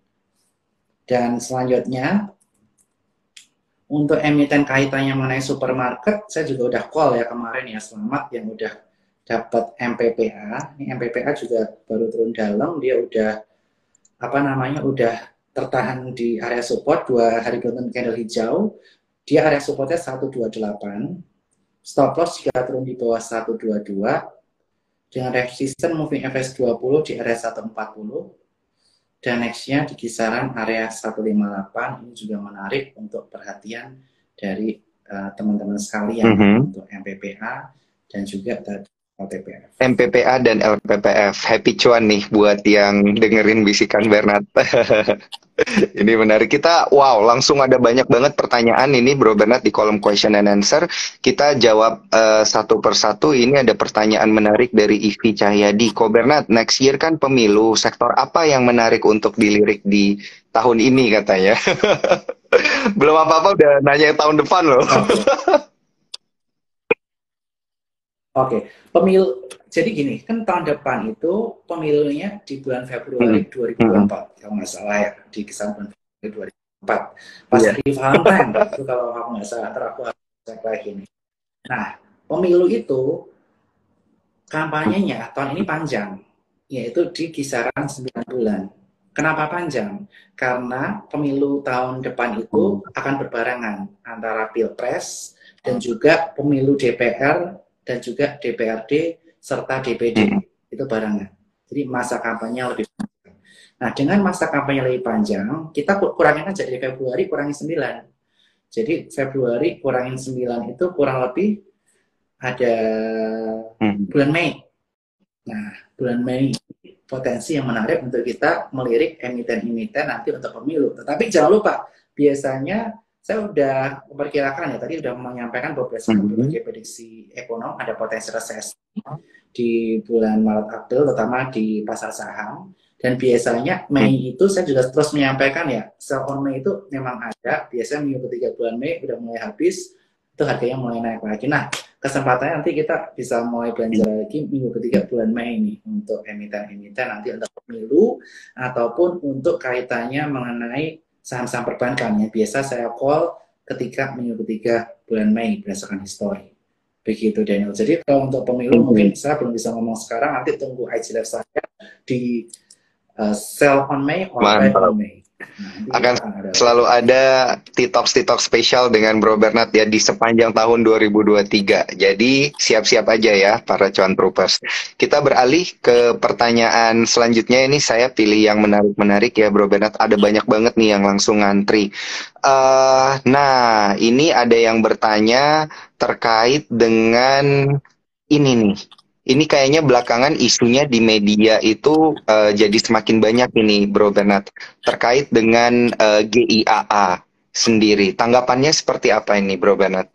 B: Dan selanjutnya, untuk emiten kaitannya mengenai supermarket, saya juga udah call ya kemarin ya, selamat yang udah dapat MPPA. Ini MPPA juga baru turun dalam, dia udah apa namanya udah tertahan di area support dua hari golden candle hijau. Dia area supportnya 128. Stop loss jika turun di bawah 122 dengan resisten moving average 20 di area 140 dan nextnya di kisaran area 158 ini juga menarik untuk perhatian dari eh, teman-teman uh, sekalian mm -hmm. untuk MPPA dan juga tadi LPPF.
A: MPPA dan LPPF. Happy cuan nih buat yang dengerin bisikan Bernard. *laughs* ini menarik. Kita, wow, langsung ada banyak banget pertanyaan ini Bro Bernard di kolom question and answer. Kita jawab uh, satu persatu. Ini ada pertanyaan menarik dari Ivi Cahyadi. Ko Bernard, next year kan pemilu. Sektor apa yang menarik untuk dilirik di tahun ini katanya? *laughs* Belum apa-apa udah nanya tahun depan loh.
B: Oke, pemilu. Jadi gini, kan tahun depan itu pemilunya di bulan Februari hmm. 2024, hmm. kalau nggak salah ya, di kisaran bulan Februari 2024. Pas yeah. di Valentine, itu kalau aku nggak salah, ntar aku cek lagi nih. Nah, pemilu itu kampanyenya tahun ini panjang, yaitu di kisaran 9 bulan. Kenapa panjang? Karena pemilu tahun depan itu akan berbarengan antara pilpres dan juga pemilu DPR dan juga DPRD serta DPD hmm. itu barengan. Jadi masa kampanye lebih panjang. Nah dengan masa kampanye lebih panjang, kita kurangin aja dari Februari kurangi 9. Jadi Februari kurangin 9 itu kurang lebih ada hmm. bulan Mei. Nah bulan Mei potensi yang menarik untuk kita melirik emiten-emiten nanti untuk pemilu. Tetapi jangan lupa, biasanya saya udah memperkirakan ya tadi sudah menyampaikan bahwa berdasarkan mm-hmm. berbagai prediksi ekonom ada potensi resesi di bulan Maret April terutama di pasar saham dan biasanya Mei mm. itu saya juga terus menyampaikan ya sell on Mei itu memang ada biasanya minggu ketiga bulan Mei udah mulai habis itu harganya mulai naik lagi nah kesempatannya nanti kita bisa mulai belanja lagi minggu ketiga bulan Mei ini untuk emiten-emiten nanti untuk pemilu ataupun untuk kaitannya mengenai saham-saham perbankan ya biasa saya call ketika minggu ketiga bulan Mei berdasarkan histori. Begitu Daniel. Jadi kalau untuk pemilu hmm. mungkin saya belum bisa ngomong sekarang, nanti tunggu IG live saya di uh, sell on May or buy on May. Nah, akan selalu ada T-Talks spesial dengan Bro Bernard ya di sepanjang tahun 2023. Jadi siap-siap aja ya para cuan troopers. Kita beralih ke pertanyaan selanjutnya ini saya pilih yang menarik-menarik ya Bro Bernard. Ada banyak banget nih yang langsung ngantri. Uh, nah, ini ada yang bertanya terkait dengan ini nih ini kayaknya belakangan isunya di media itu uh, jadi semakin banyak ini, Bro Bernard, terkait dengan uh, eh, GIAA sendiri. Tanggapannya seperti apa ini, Bro Bernard?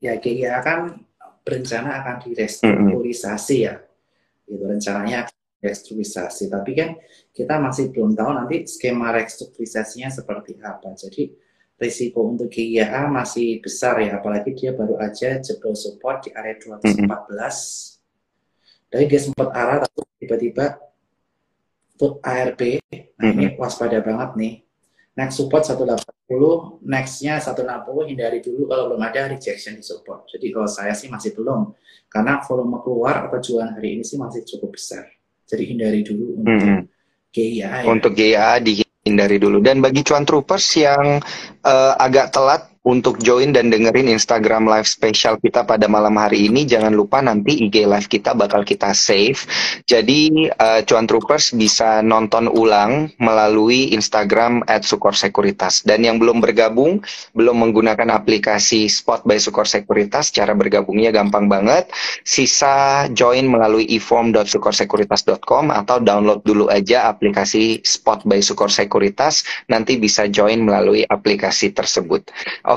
B: Ya, GIAA kan berencana akan direstrukturisasi mm -hmm. ya. Itu rencananya restrukturisasi. Tapi kan kita masih belum tahu nanti skema restrukturisasinya seperti apa. Jadi risiko untuk GIA masih besar ya, apalagi dia baru aja jebol support di area 214. Dari dia sempat arah, tapi tiba-tiba put ARB, nah ini waspada banget nih. Next support 180, nextnya 160 hindari dulu kalau belum ada rejection di support. Jadi kalau saya sih masih belum, karena volume keluar atau jualan hari ini sih masih cukup besar. Jadi hindari dulu untuk mm -hmm. GIA.
A: Ya. Untuk GIA di hindari dulu. Dan bagi cuan troopers yang uh, agak telat untuk join dan dengerin Instagram live special kita pada malam hari ini. Jangan lupa nanti IG live kita bakal kita save. Jadi uh, cuan troopers bisa nonton ulang melalui Instagram at Sukor Sekuritas. Dan yang belum bergabung, belum menggunakan aplikasi Spot by Sukor Sekuritas, cara bergabungnya gampang banget. Sisa join melalui eform.sukorsekuritas.com atau download dulu aja aplikasi Spot by Sukor Sekuritas. Nanti bisa join melalui aplikasi tersebut.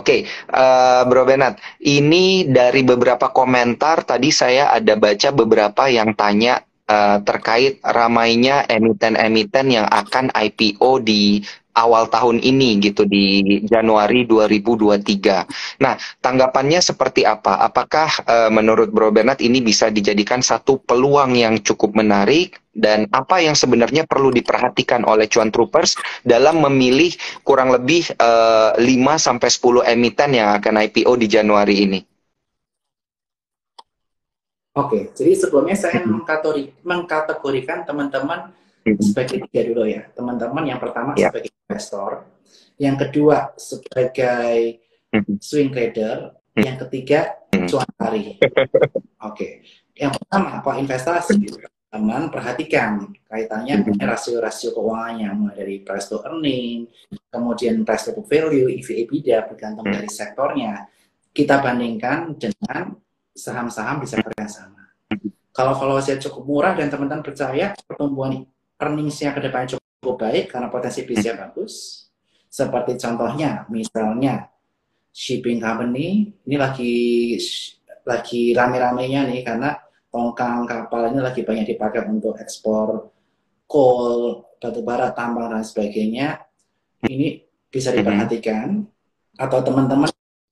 A: Okay, uh, eh, Bro Benat, ini dari beberapa komentar tadi saya ada baca beberapa yang tanya uh, terkait ramainya emiten-emiten yang akan IPO di awal tahun ini gitu di Januari 2023. Nah, tanggapannya seperti apa? Apakah uh, menurut Bro Bernard ini bisa dijadikan satu peluang yang cukup menarik dan apa yang sebenarnya perlu diperhatikan oleh cuan troopers dalam memilih kurang lebih uh, 5 sampai 10 emiten yang akan IPO di Januari ini?
B: Oke, jadi sebelumnya saya mengkategorikan teman-teman sebagai tiga dulu ya. Teman-teman yang pertama yeah. sebagai investor, yang kedua sebagai swing trader, yang ketiga cuan hari. *laughs* Oke, yang pertama apa? Investasi. Teman perhatikan kaitannya rasio-rasio keuangannya mulai dari price to earning, kemudian price to value, EV EBITDA bergantung dari sektornya. Kita bandingkan dengan saham-saham di sektor yang sama. Kalau valuasinya cukup murah dan teman-teman percaya pertumbuhan earningsnya ke depan cukup baik karena potensi bisnisnya bagus. Seperti contohnya, misalnya shipping company ini lagi lagi rame-ramenya nih karena tongkang kapal ini lagi banyak dipakai untuk ekspor coal, batu bara, tambang dan sebagainya. Ini bisa diperhatikan atau teman-teman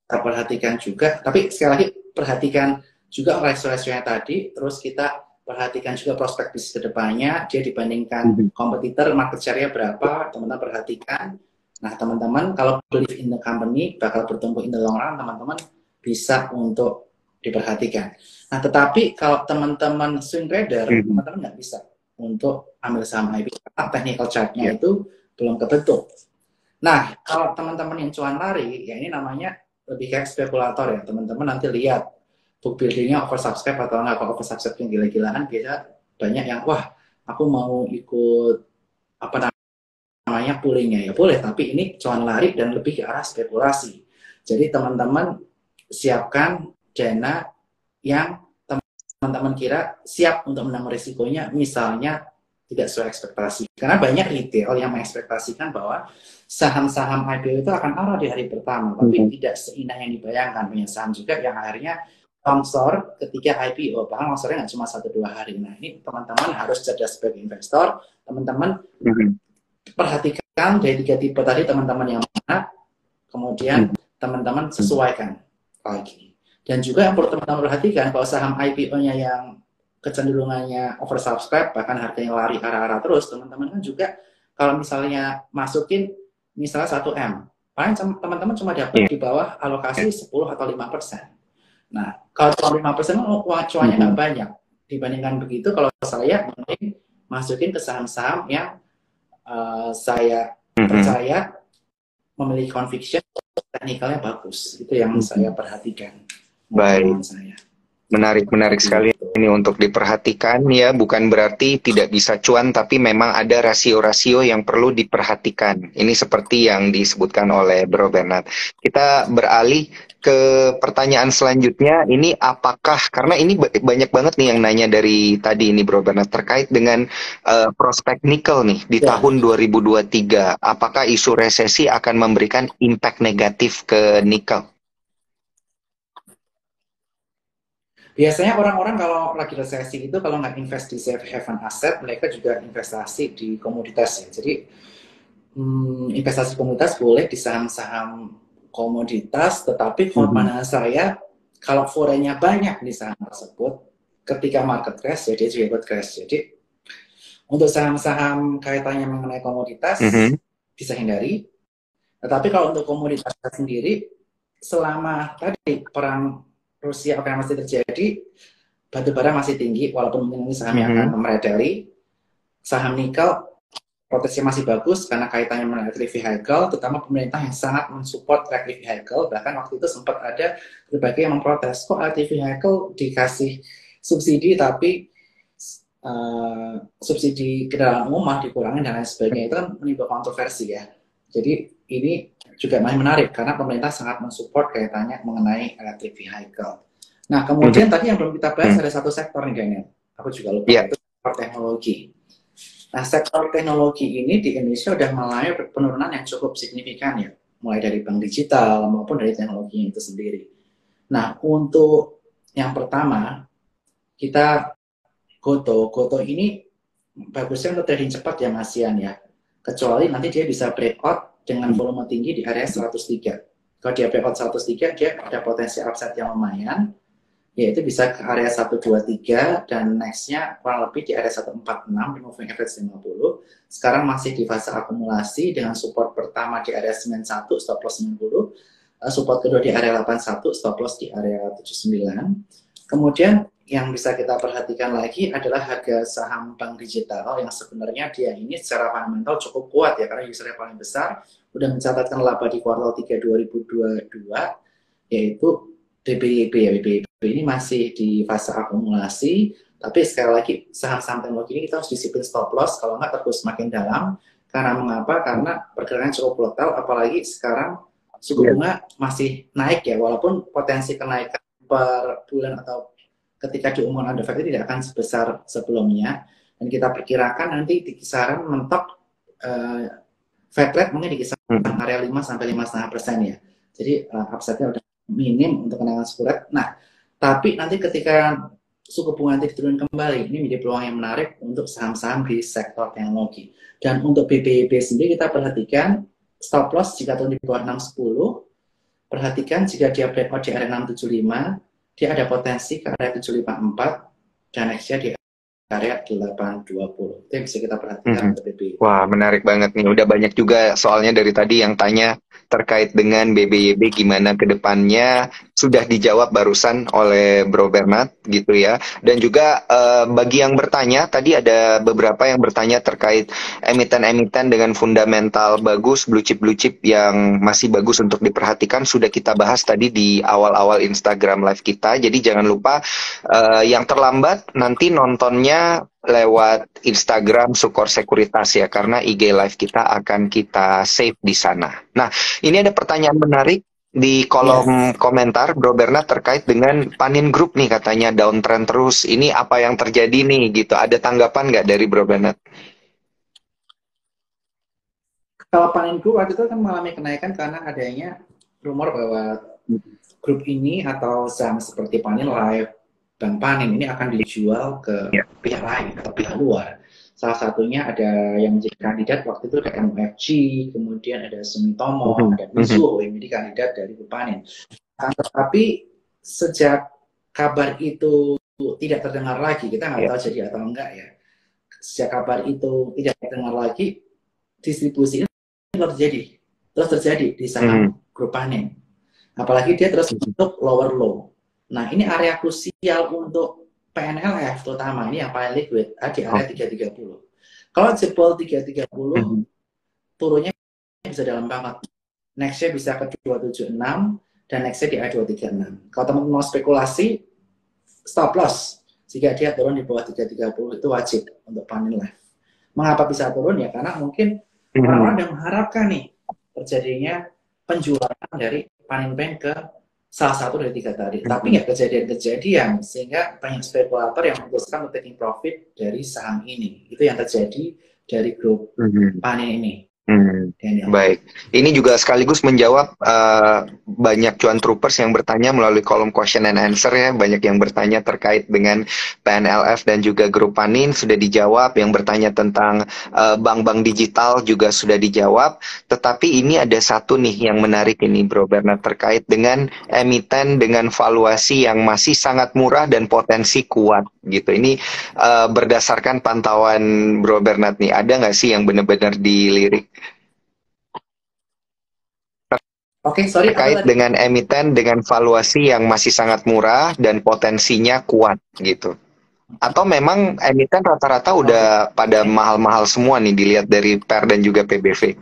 B: perhatikan juga. Tapi sekali lagi perhatikan juga rasio-rasionya tadi, terus kita perhatikan juga prospek bisnis ke depannya, dia dibandingkan mhm. kompetitor market share-nya berapa, teman-teman perhatikan. Nah, teman-teman kalau believe in the company bakal bertumbuh in the long run, teman-teman bisa untuk diperhatikan. Nah, tetapi kalau teman-teman swing trader, mhm. teman-teman nggak bisa untuk ambil saham karena technical chart-nya yeah. itu belum kebentuk. Nah, kalau teman-teman yang cuan lari, ya ini namanya lebih kayak spekulator ya teman-teman nanti lihat book buildingnya oversubscribe atau enggak kalau oversubscribe yang gila-gilaan biasa banyak yang wah aku mau ikut apa namanya poolingnya ya boleh tapi ini cuan lari dan lebih ke arah spekulasi jadi teman-teman siapkan dana yang teman-teman kira siap untuk menanggung risikonya misalnya tidak sesuai ekspektasi karena banyak retail yang mengekspektasikan bahwa saham-saham IPO itu akan arah di hari pertama, tapi mm -hmm. tidak seindah yang dibayangkan. Banyak saham juga yang akhirnya longsor ketika IPO, bahkan longsornya nggak cuma satu dua hari. Nah ini teman-teman harus cerdas sebagai investor, teman-teman mm -hmm. perhatikan dari tiga tipe tadi teman-teman yang mana, kemudian mm-hmm. teman-teman sesuaikan lagi. Dan juga yang perlu teman-teman perhatikan kalau saham IPO-nya yang kecenderungannya oversubscribe, bahkan harganya lari arah-arah terus, teman-teman kan juga kalau misalnya masukin misalnya 1 M, paling teman-teman cuma dapat yeah. di bawah alokasi yeah. 10 atau 5 persen. Nah, kalau cuma 5 persen, uang cuannya nggak mm -hmm. banyak. Dibandingkan begitu, kalau saya mending masukin ke saham-saham yang uh, saya mm -hmm. percaya memiliki conviction, teknikalnya bagus. Itu yang mm -hmm. saya perhatikan.
A: Baik. Saya. Menarik, menarik sekali ini untuk diperhatikan ya, bukan berarti tidak bisa cuan, tapi memang ada rasio-rasio yang perlu diperhatikan. Ini seperti yang disebutkan oleh Bro Bernard. Kita beralih ke pertanyaan selanjutnya, ini apakah, karena ini banyak banget nih yang nanya dari tadi ini Bro Bernard, terkait dengan uh, prospek nikel nih di ya. tahun 2023. Apakah isu resesi akan memberikan impact negatif ke nikel?
B: Biasanya orang-orang kalau lagi resesi itu kalau nggak invest di safe haven aset, mereka juga investasi di komoditas ya. Jadi hmm, investasi komoditas boleh di saham-saham komoditas, tetapi menurut mm -hmm. saya kalau forenya banyak di saham tersebut, ketika market crash, dia juga ikut crash. Jadi untuk saham-saham kaitannya mengenai komoditas mm -hmm. bisa hindari. Tetapi kalau untuk komoditas sendiri, selama tadi perang Rusia apa yang masih terjadi, batu bara masih tinggi walaupun mungkin saham yang mm -hmm. akan meredali. Saham nikel potensi masih bagus karena kaitannya dengan electric vehicle, terutama pemerintah yang sangat mensupport electric vehicle. Bahkan waktu itu sempat ada berbagai yang memprotes, kok electric vehicle dikasih subsidi tapi uh, subsidi kendaraan umum dikurangi dan lain sebagainya itu kan menimbulkan kontroversi ya. Jadi ini juga masih menarik karena pemerintah sangat mensupport kaitannya mengenai electric vehicle. Nah, kemudian hmm. tadi yang belum kita bahas hmm. ada satu sektor nih kayaknya. Aku juga lupa yeah. itu sektor teknologi. Nah, sektor teknologi ini di Indonesia sudah mengalami penurunan yang cukup signifikan ya, mulai dari bank digital maupun dari teknologi itu sendiri. Nah, untuk yang pertama, kita Goto. Goto ini bagusnya untuk trading cepat ya Mas Ian ya. Kecuali nanti dia bisa breakout dengan volume tinggi di area 103. Kalau dia breakout 103, dia ada potensi upside yang lumayan yaitu bisa ke area 123 dan nextnya kurang lebih di area 146 di moving average 50 sekarang masih di fase akumulasi dengan support pertama di area 91 stop loss 90 eh, support kedua di area 81 stop loss di area 79 kemudian yang bisa kita perhatikan lagi adalah harga saham bank digital yang sebenarnya dia ini secara fundamental cukup kuat ya karena usernya paling besar. Udah mencatatkan laba di kuartal 3 2022 yaitu BBYB ya BBYB ini masih di fase akumulasi tapi sekali lagi saham-saham teknologi ini kita harus disiplin stop loss kalau nggak terus semakin dalam. Karena mengapa? Karena pergerakan cukup volatile apalagi sekarang suku iya. bunga masih naik ya walaupun potensi kenaikan per bulan atau ketika diumumkan ada Fed tidak akan sebesar sebelumnya. Dan kita perkirakan nanti di kisaran mentok uh, Fed rate mungkin di kisaran hmm. area 5 sampai lima setengah persen ya. Jadi uh, upside-nya udah minim untuk kenaikan suku rate. Nah, tapi nanti ketika suku bunga nanti kembali, ini menjadi peluang yang menarik untuk saham-saham di sektor teknologi. Dan untuk BBB sendiri kita perhatikan stop loss jika turun di bawah 610, perhatikan jika dia breakout di area 675, dia ada potensi ke area 754 dan nextnya di area 820. Itu yang bisa kita perhatikan mm -hmm.
A: Wah, menarik banget nih. Udah banyak juga soalnya dari tadi yang tanya terkait dengan BBYB gimana ke depannya sudah dijawab barusan oleh Bro Bernard gitu ya. Dan juga uh, bagi yang bertanya tadi ada beberapa yang bertanya terkait emiten-emiten dengan fundamental bagus, blue chip blue chip yang masih bagus untuk diperhatikan sudah kita bahas tadi di awal-awal Instagram live kita. Jadi jangan lupa uh, yang terlambat nanti nontonnya lewat Instagram Sukor Sekuritas ya karena IG live kita akan kita save di sana. Nah, ini ada pertanyaan menarik di kolom yes. komentar Bro Bernard terkait dengan Panin Group nih katanya downtrend terus. Ini apa yang terjadi nih gitu? Ada tanggapan nggak dari Bro Bernard?
B: Kalau Panin Group waktu itu kan mengalami kenaikan karena adanya rumor bahwa grup ini atau saham seperti Panin Live bank panen ini akan dijual ke yeah. pihak lain atau pihak luar. Salah satunya ada yang menjadi kandidat waktu itu ada MUFG, kemudian ada Sumitomo, mm-hmm. ada Mizuho yang menjadi kandidat dari panen. Nah, tetapi sejak kabar itu tidak terdengar lagi, kita nggak yeah. tahu jadi atau enggak ya. Sejak kabar itu tidak terdengar lagi, distribusi ini terus terjadi, terus terjadi di saham mm. grup panen. Apalagi dia terus untuk lower low. Nah, ini area krusial untuk PNLF terutama ini yang paling liquid di area 330. Kalau jebol 330 hmm. turunnya bisa dalam banget. Nextnya bisa ke 276 dan nextnya di area 236. Kalau teman-teman mau spekulasi, stop loss. Jika dia turun di bawah 330 itu wajib untuk panen live. Mengapa bisa turun ya? Karena mungkin hmm. orang-orang yang mengharapkan nih terjadinya penjualan dari panen bank ke salah satu dari tiga tadi. Hmm. Tapi nggak kejadian-kejadian sehingga banyak spekulator yang memutuskan untuk taking profit dari saham ini. Itu yang terjadi dari grup hmm. panen ini.
A: Hmm, baik, ini juga sekaligus menjawab uh, banyak cuan troopers yang bertanya melalui kolom question and answer ya, banyak yang bertanya terkait dengan PNLF dan juga grup Panin sudah dijawab, yang bertanya tentang uh, bank-bank digital juga sudah dijawab, tetapi ini ada satu nih yang menarik ini Bro Bernard terkait dengan emiten dengan valuasi yang masih sangat murah dan potensi kuat gitu. Ini uh, berdasarkan pantauan Bro Bernard nih, ada nggak sih yang benar-benar dilirik? Oke, okay, sorry. Terkait dengan emiten dengan valuasi yang masih sangat murah dan potensinya kuat gitu. Atau memang emiten rata-rata udah okay. pada mahal-mahal semua nih dilihat dari PER dan juga PBV.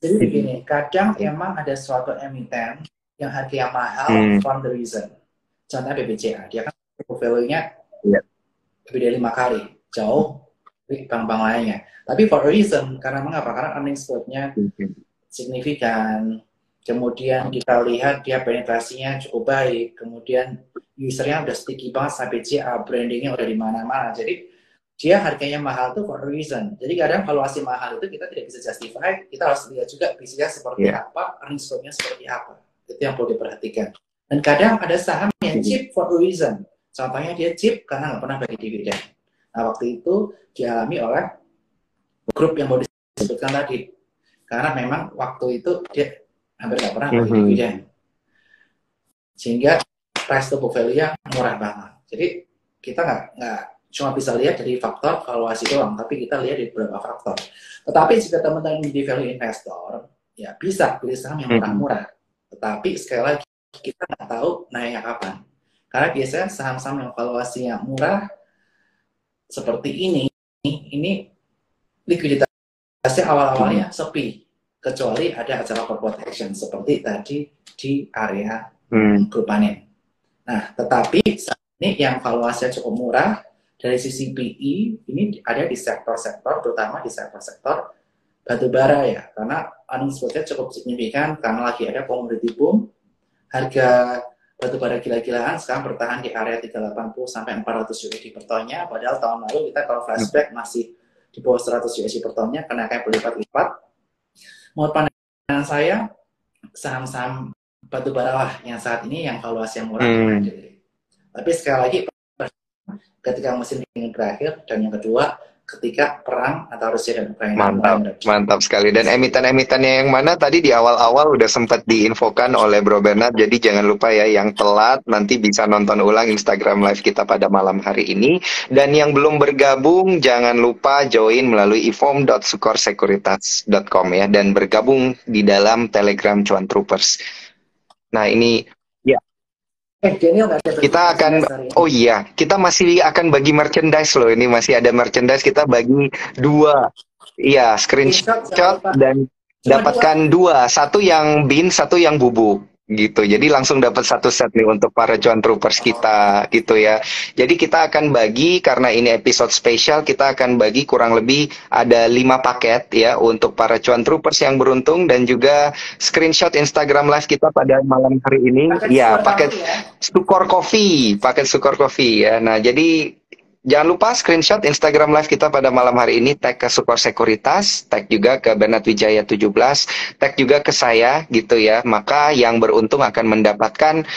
B: Jadi begini, kadang emang ada suatu emiten yang harganya mahal hmm. for the reason. Contohnya BBCA, dia kan value-nya yeah. lebih dari lima kali, jauh dari bank-bank lainnya. Tapi for a reason, karena mengapa? Karena earnings growth-nya signifikan. Kemudian kita lihat dia penetrasinya cukup baik. Kemudian usernya udah sticky banget sampai CA, brandingnya udah di mana-mana. Jadi dia harganya mahal tuh for a reason. Jadi kadang valuasi mahal itu kita tidak bisa justify. Kita harus lihat juga bisnisnya seperti yeah. apa, earnings seperti apa. Itu yang perlu diperhatikan. Dan kadang ada saham yang cheap for a reason. Contohnya dia chip karena nggak pernah bagi dividen. Nah waktu itu dialami oleh grup yang mau disebutkan tadi. Karena memang waktu itu dia hampir nggak pernah bagi mm -hmm. dividen. Sehingga price to book value-nya murah banget. Jadi kita nggak nggak cuma bisa lihat dari faktor valuasi doang, tapi kita lihat dari beberapa faktor. Tetapi jika teman-teman menjadi value investor, ya bisa pilih saham yang murah-murah. Tetapi sekali lagi kita nggak tahu naiknya kapan. Karena biasanya saham-saham yang valuasinya murah seperti ini, ini likuiditasnya awal-awalnya sepi, kecuali ada acara corporate action seperti tadi di area hmm. grup panen. Nah, tetapi saat ini yang valuasinya cukup murah dari sisi PE ini ada di sektor-sektor, terutama di sektor-sektor batu bara ya, karena earnings cukup signifikan karena lagi ada commodity boom, harga batu bara gila-gilaan sekarang bertahan di area 380 sampai 400 USD per tonnya. Padahal tahun lalu kita kalau flashback masih di bawah 100 USD per tonnya kenaikan berlipat-lipat menurut pandangan saya saham-saham batu bara lah yang saat ini yang valuasi yang murah hmm. tapi sekali lagi ketika musim dingin berakhir dan yang kedua ketika perang antara Rusia dan Ukraina.
A: Mantap, mantap sekali. Dan emiten-emitennya yang mana tadi di awal-awal udah sempat diinfokan oleh Bro Bernard. Jadi jangan lupa ya yang telat nanti bisa nonton ulang Instagram live kita pada malam hari ini. Dan yang belum bergabung jangan lupa join melalui ifom.sukorsekuritas.com ya dan bergabung di dalam Telegram Cuan Troopers. Nah ini Eh, Daniel ada kita akan oh iya kita masih akan bagi merchandise loh. Ini masih ada merchandise kita bagi dua. Iya screenshot dan dapatkan dua. dua. Satu yang bin satu yang bubuk gitu. Jadi langsung dapat satu set nih untuk para cuan troopers kita gitu ya. Jadi kita akan bagi karena ini episode spesial kita akan bagi kurang lebih ada lima paket ya untuk para cuan troopers yang beruntung dan juga screenshot Instagram live kita pada malam hari ini. Paket ya, paket ya. Sukor Coffee, paket Sukor Coffee ya. Nah, jadi Jangan lupa screenshot Instagram live kita pada malam hari ini, tag ke Super Sekuritas, tag juga ke Bernard Wijaya 17, tag juga ke saya gitu ya. Maka yang beruntung akan mendapatkan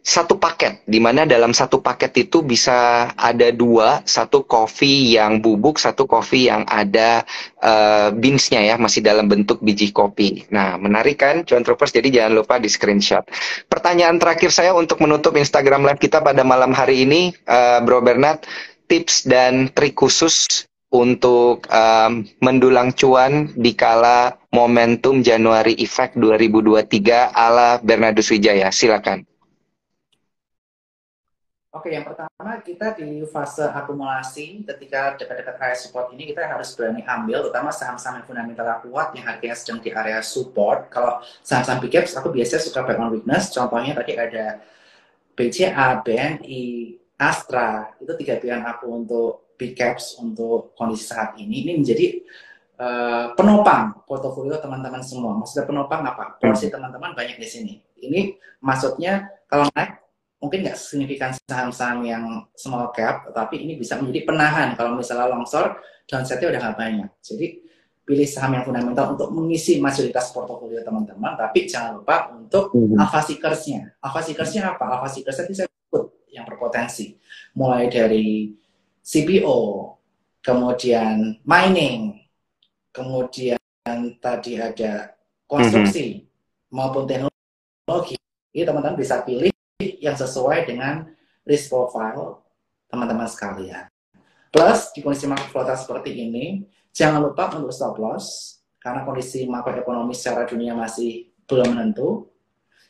A: satu paket, di mana dalam satu paket itu bisa ada dua, satu kopi yang bubuk, satu kopi yang ada uh, beansnya ya, masih dalam bentuk biji kopi. Nah, menarik kan, cuan troopers? Jadi jangan lupa di screenshot. Pertanyaan terakhir saya untuk menutup Instagram live kita pada malam hari ini, uh, Bro Bernard, tips dan trik khusus untuk um, mendulang cuan di kala momentum Januari Effect 2023 ala Bernardus Wijaya. Silakan.
B: Oke, yang pertama kita di fase akumulasi ketika dekat-dekat area support ini kita harus berani ambil, terutama saham-saham yang fundamental kuat yang harganya sedang di area support. Kalau saham-saham big caps, aku biasanya suka back on weakness. Contohnya tadi ada BCA, BNI, Astra itu tiga pilihan aku untuk big caps untuk kondisi saat ini ini menjadi uh, penopang portofolio teman-teman semua. Maksudnya penopang apa? Porsi teman-teman banyak di sini. Ini maksudnya kalau naik mungkin nggak signifikan saham-saham yang small cap, tapi ini bisa menjadi penahan kalau misalnya longsor downsetnya udah nggak banyak. Jadi pilih saham yang fundamental untuk mengisi mayoritas portofolio teman-teman, tapi jangan lupa untuk mm -hmm. alpha seekersnya. Alpha seekersnya apa? Alpha seekersnya bisa yang berpotensi. Mulai dari CPO, kemudian mining, kemudian tadi ada konstruksi mm -hmm. maupun teknologi. Ini teman-teman bisa pilih yang sesuai dengan risk profile teman-teman sekalian. Plus, di kondisi market volatile seperti ini, jangan lupa untuk stop loss, karena kondisi makroekonomi secara dunia masih belum menentu.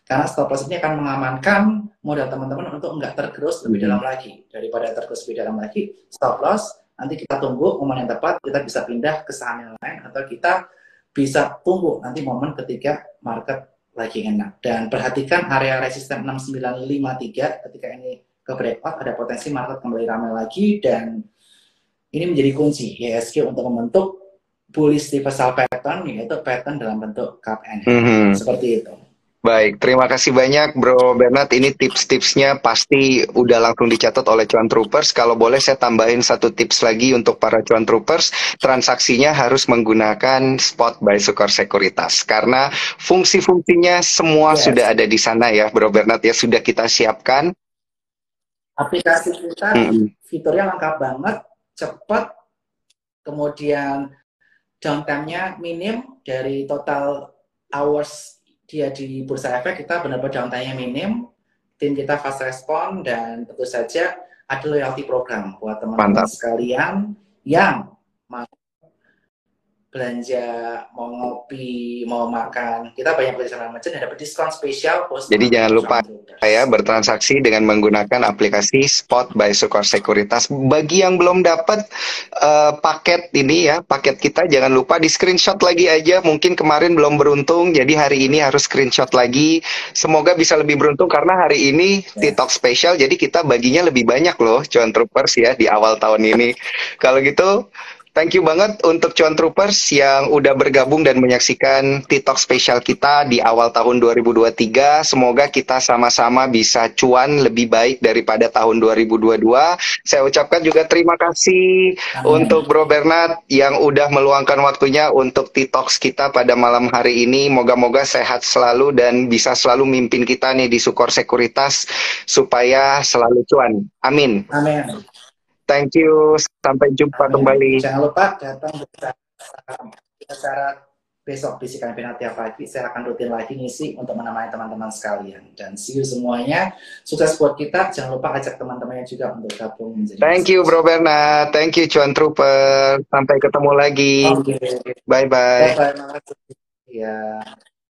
B: Karena stop loss ini akan mengamankan modal teman-teman untuk nggak tergerus lebih dalam lagi. Daripada tergerus lebih dalam lagi, stop loss, nanti kita tunggu momen yang tepat, kita bisa pindah ke saham yang lain, atau kita bisa tunggu nanti momen ketika market lagi enak. Dan perhatikan area resisten 6953 ketika ini ke breakout, ada potensi market kembali ramai lagi, dan ini menjadi kunci ISG untuk membentuk bullish reversal pattern, yaitu pattern dalam bentuk cup and mm -hmm. Seperti itu.
A: Baik, terima kasih banyak Bro Bernard. Ini tips-tipsnya pasti udah langsung dicatat oleh Cuan Troopers. Kalau boleh saya tambahin satu tips lagi untuk para Cuan Troopers. Transaksinya harus menggunakan spot by Sukor Sekuritas. Karena fungsi-fungsinya semua yes. sudah ada di sana ya Bro Bernard ya. Sudah kita siapkan
B: aplikasi kita
A: Mm-mm.
B: fiturnya lengkap banget, cepat, kemudian downtime-nya minim dari total hours dia di bursa efek kita benar-benar downtime-nya minim, tim kita fast respon dan tentu saja ada loyalty program buat teman-teman sekalian yang mau belanja, mau ngopi, mau makan. Kita banyak beli sama merchant dan dapat diskon spesial.
A: Jadi jangan lupa saya bertransaksi dengan menggunakan aplikasi Spot by Sukor Sekuritas. Bagi yang belum dapat eh, paket ini ya, paket kita jangan lupa di screenshot lagi aja. Mungkin kemarin belum beruntung, jadi hari ini harus screenshot lagi. Semoga bisa lebih beruntung karena hari ini
B: Ya.
A: TikTok spesial, jadi kita baginya lebih banyak loh, cuan troopers ya di awal tahun ini. Kalau gitu. Thank you banget untuk Cuan Troopers yang udah bergabung dan menyaksikan TikTok spesial kita di awal tahun 2023. Semoga kita sama-sama bisa cuan lebih baik daripada tahun 2022. Saya ucapkan juga terima kasih
B: Amin.
A: untuk Bro Bernard yang udah meluangkan waktunya untuk TikToks kita pada malam hari ini. Moga-moga sehat selalu dan bisa selalu mimpin kita nih di Sukor Sekuritas supaya selalu cuan. Amin.
B: Amin.
A: Thank you. Sampai jumpa
B: Amin.
A: kembali.
B: Jangan lupa datang bersama acara besok bisikan final tiap pagi. Saya akan rutin lagi ngisi untuk menemani teman-teman sekalian. Dan see you semuanya. Sukses buat kita. Jangan lupa ajak teman-temannya juga untuk gabung menjadi.
A: Thank you Bro Bernard. Thank you Cuan Trooper. Sampai ketemu lagi.
B: Oke.
A: Bye bye.
B: Bye-bye. Makasih. Ya.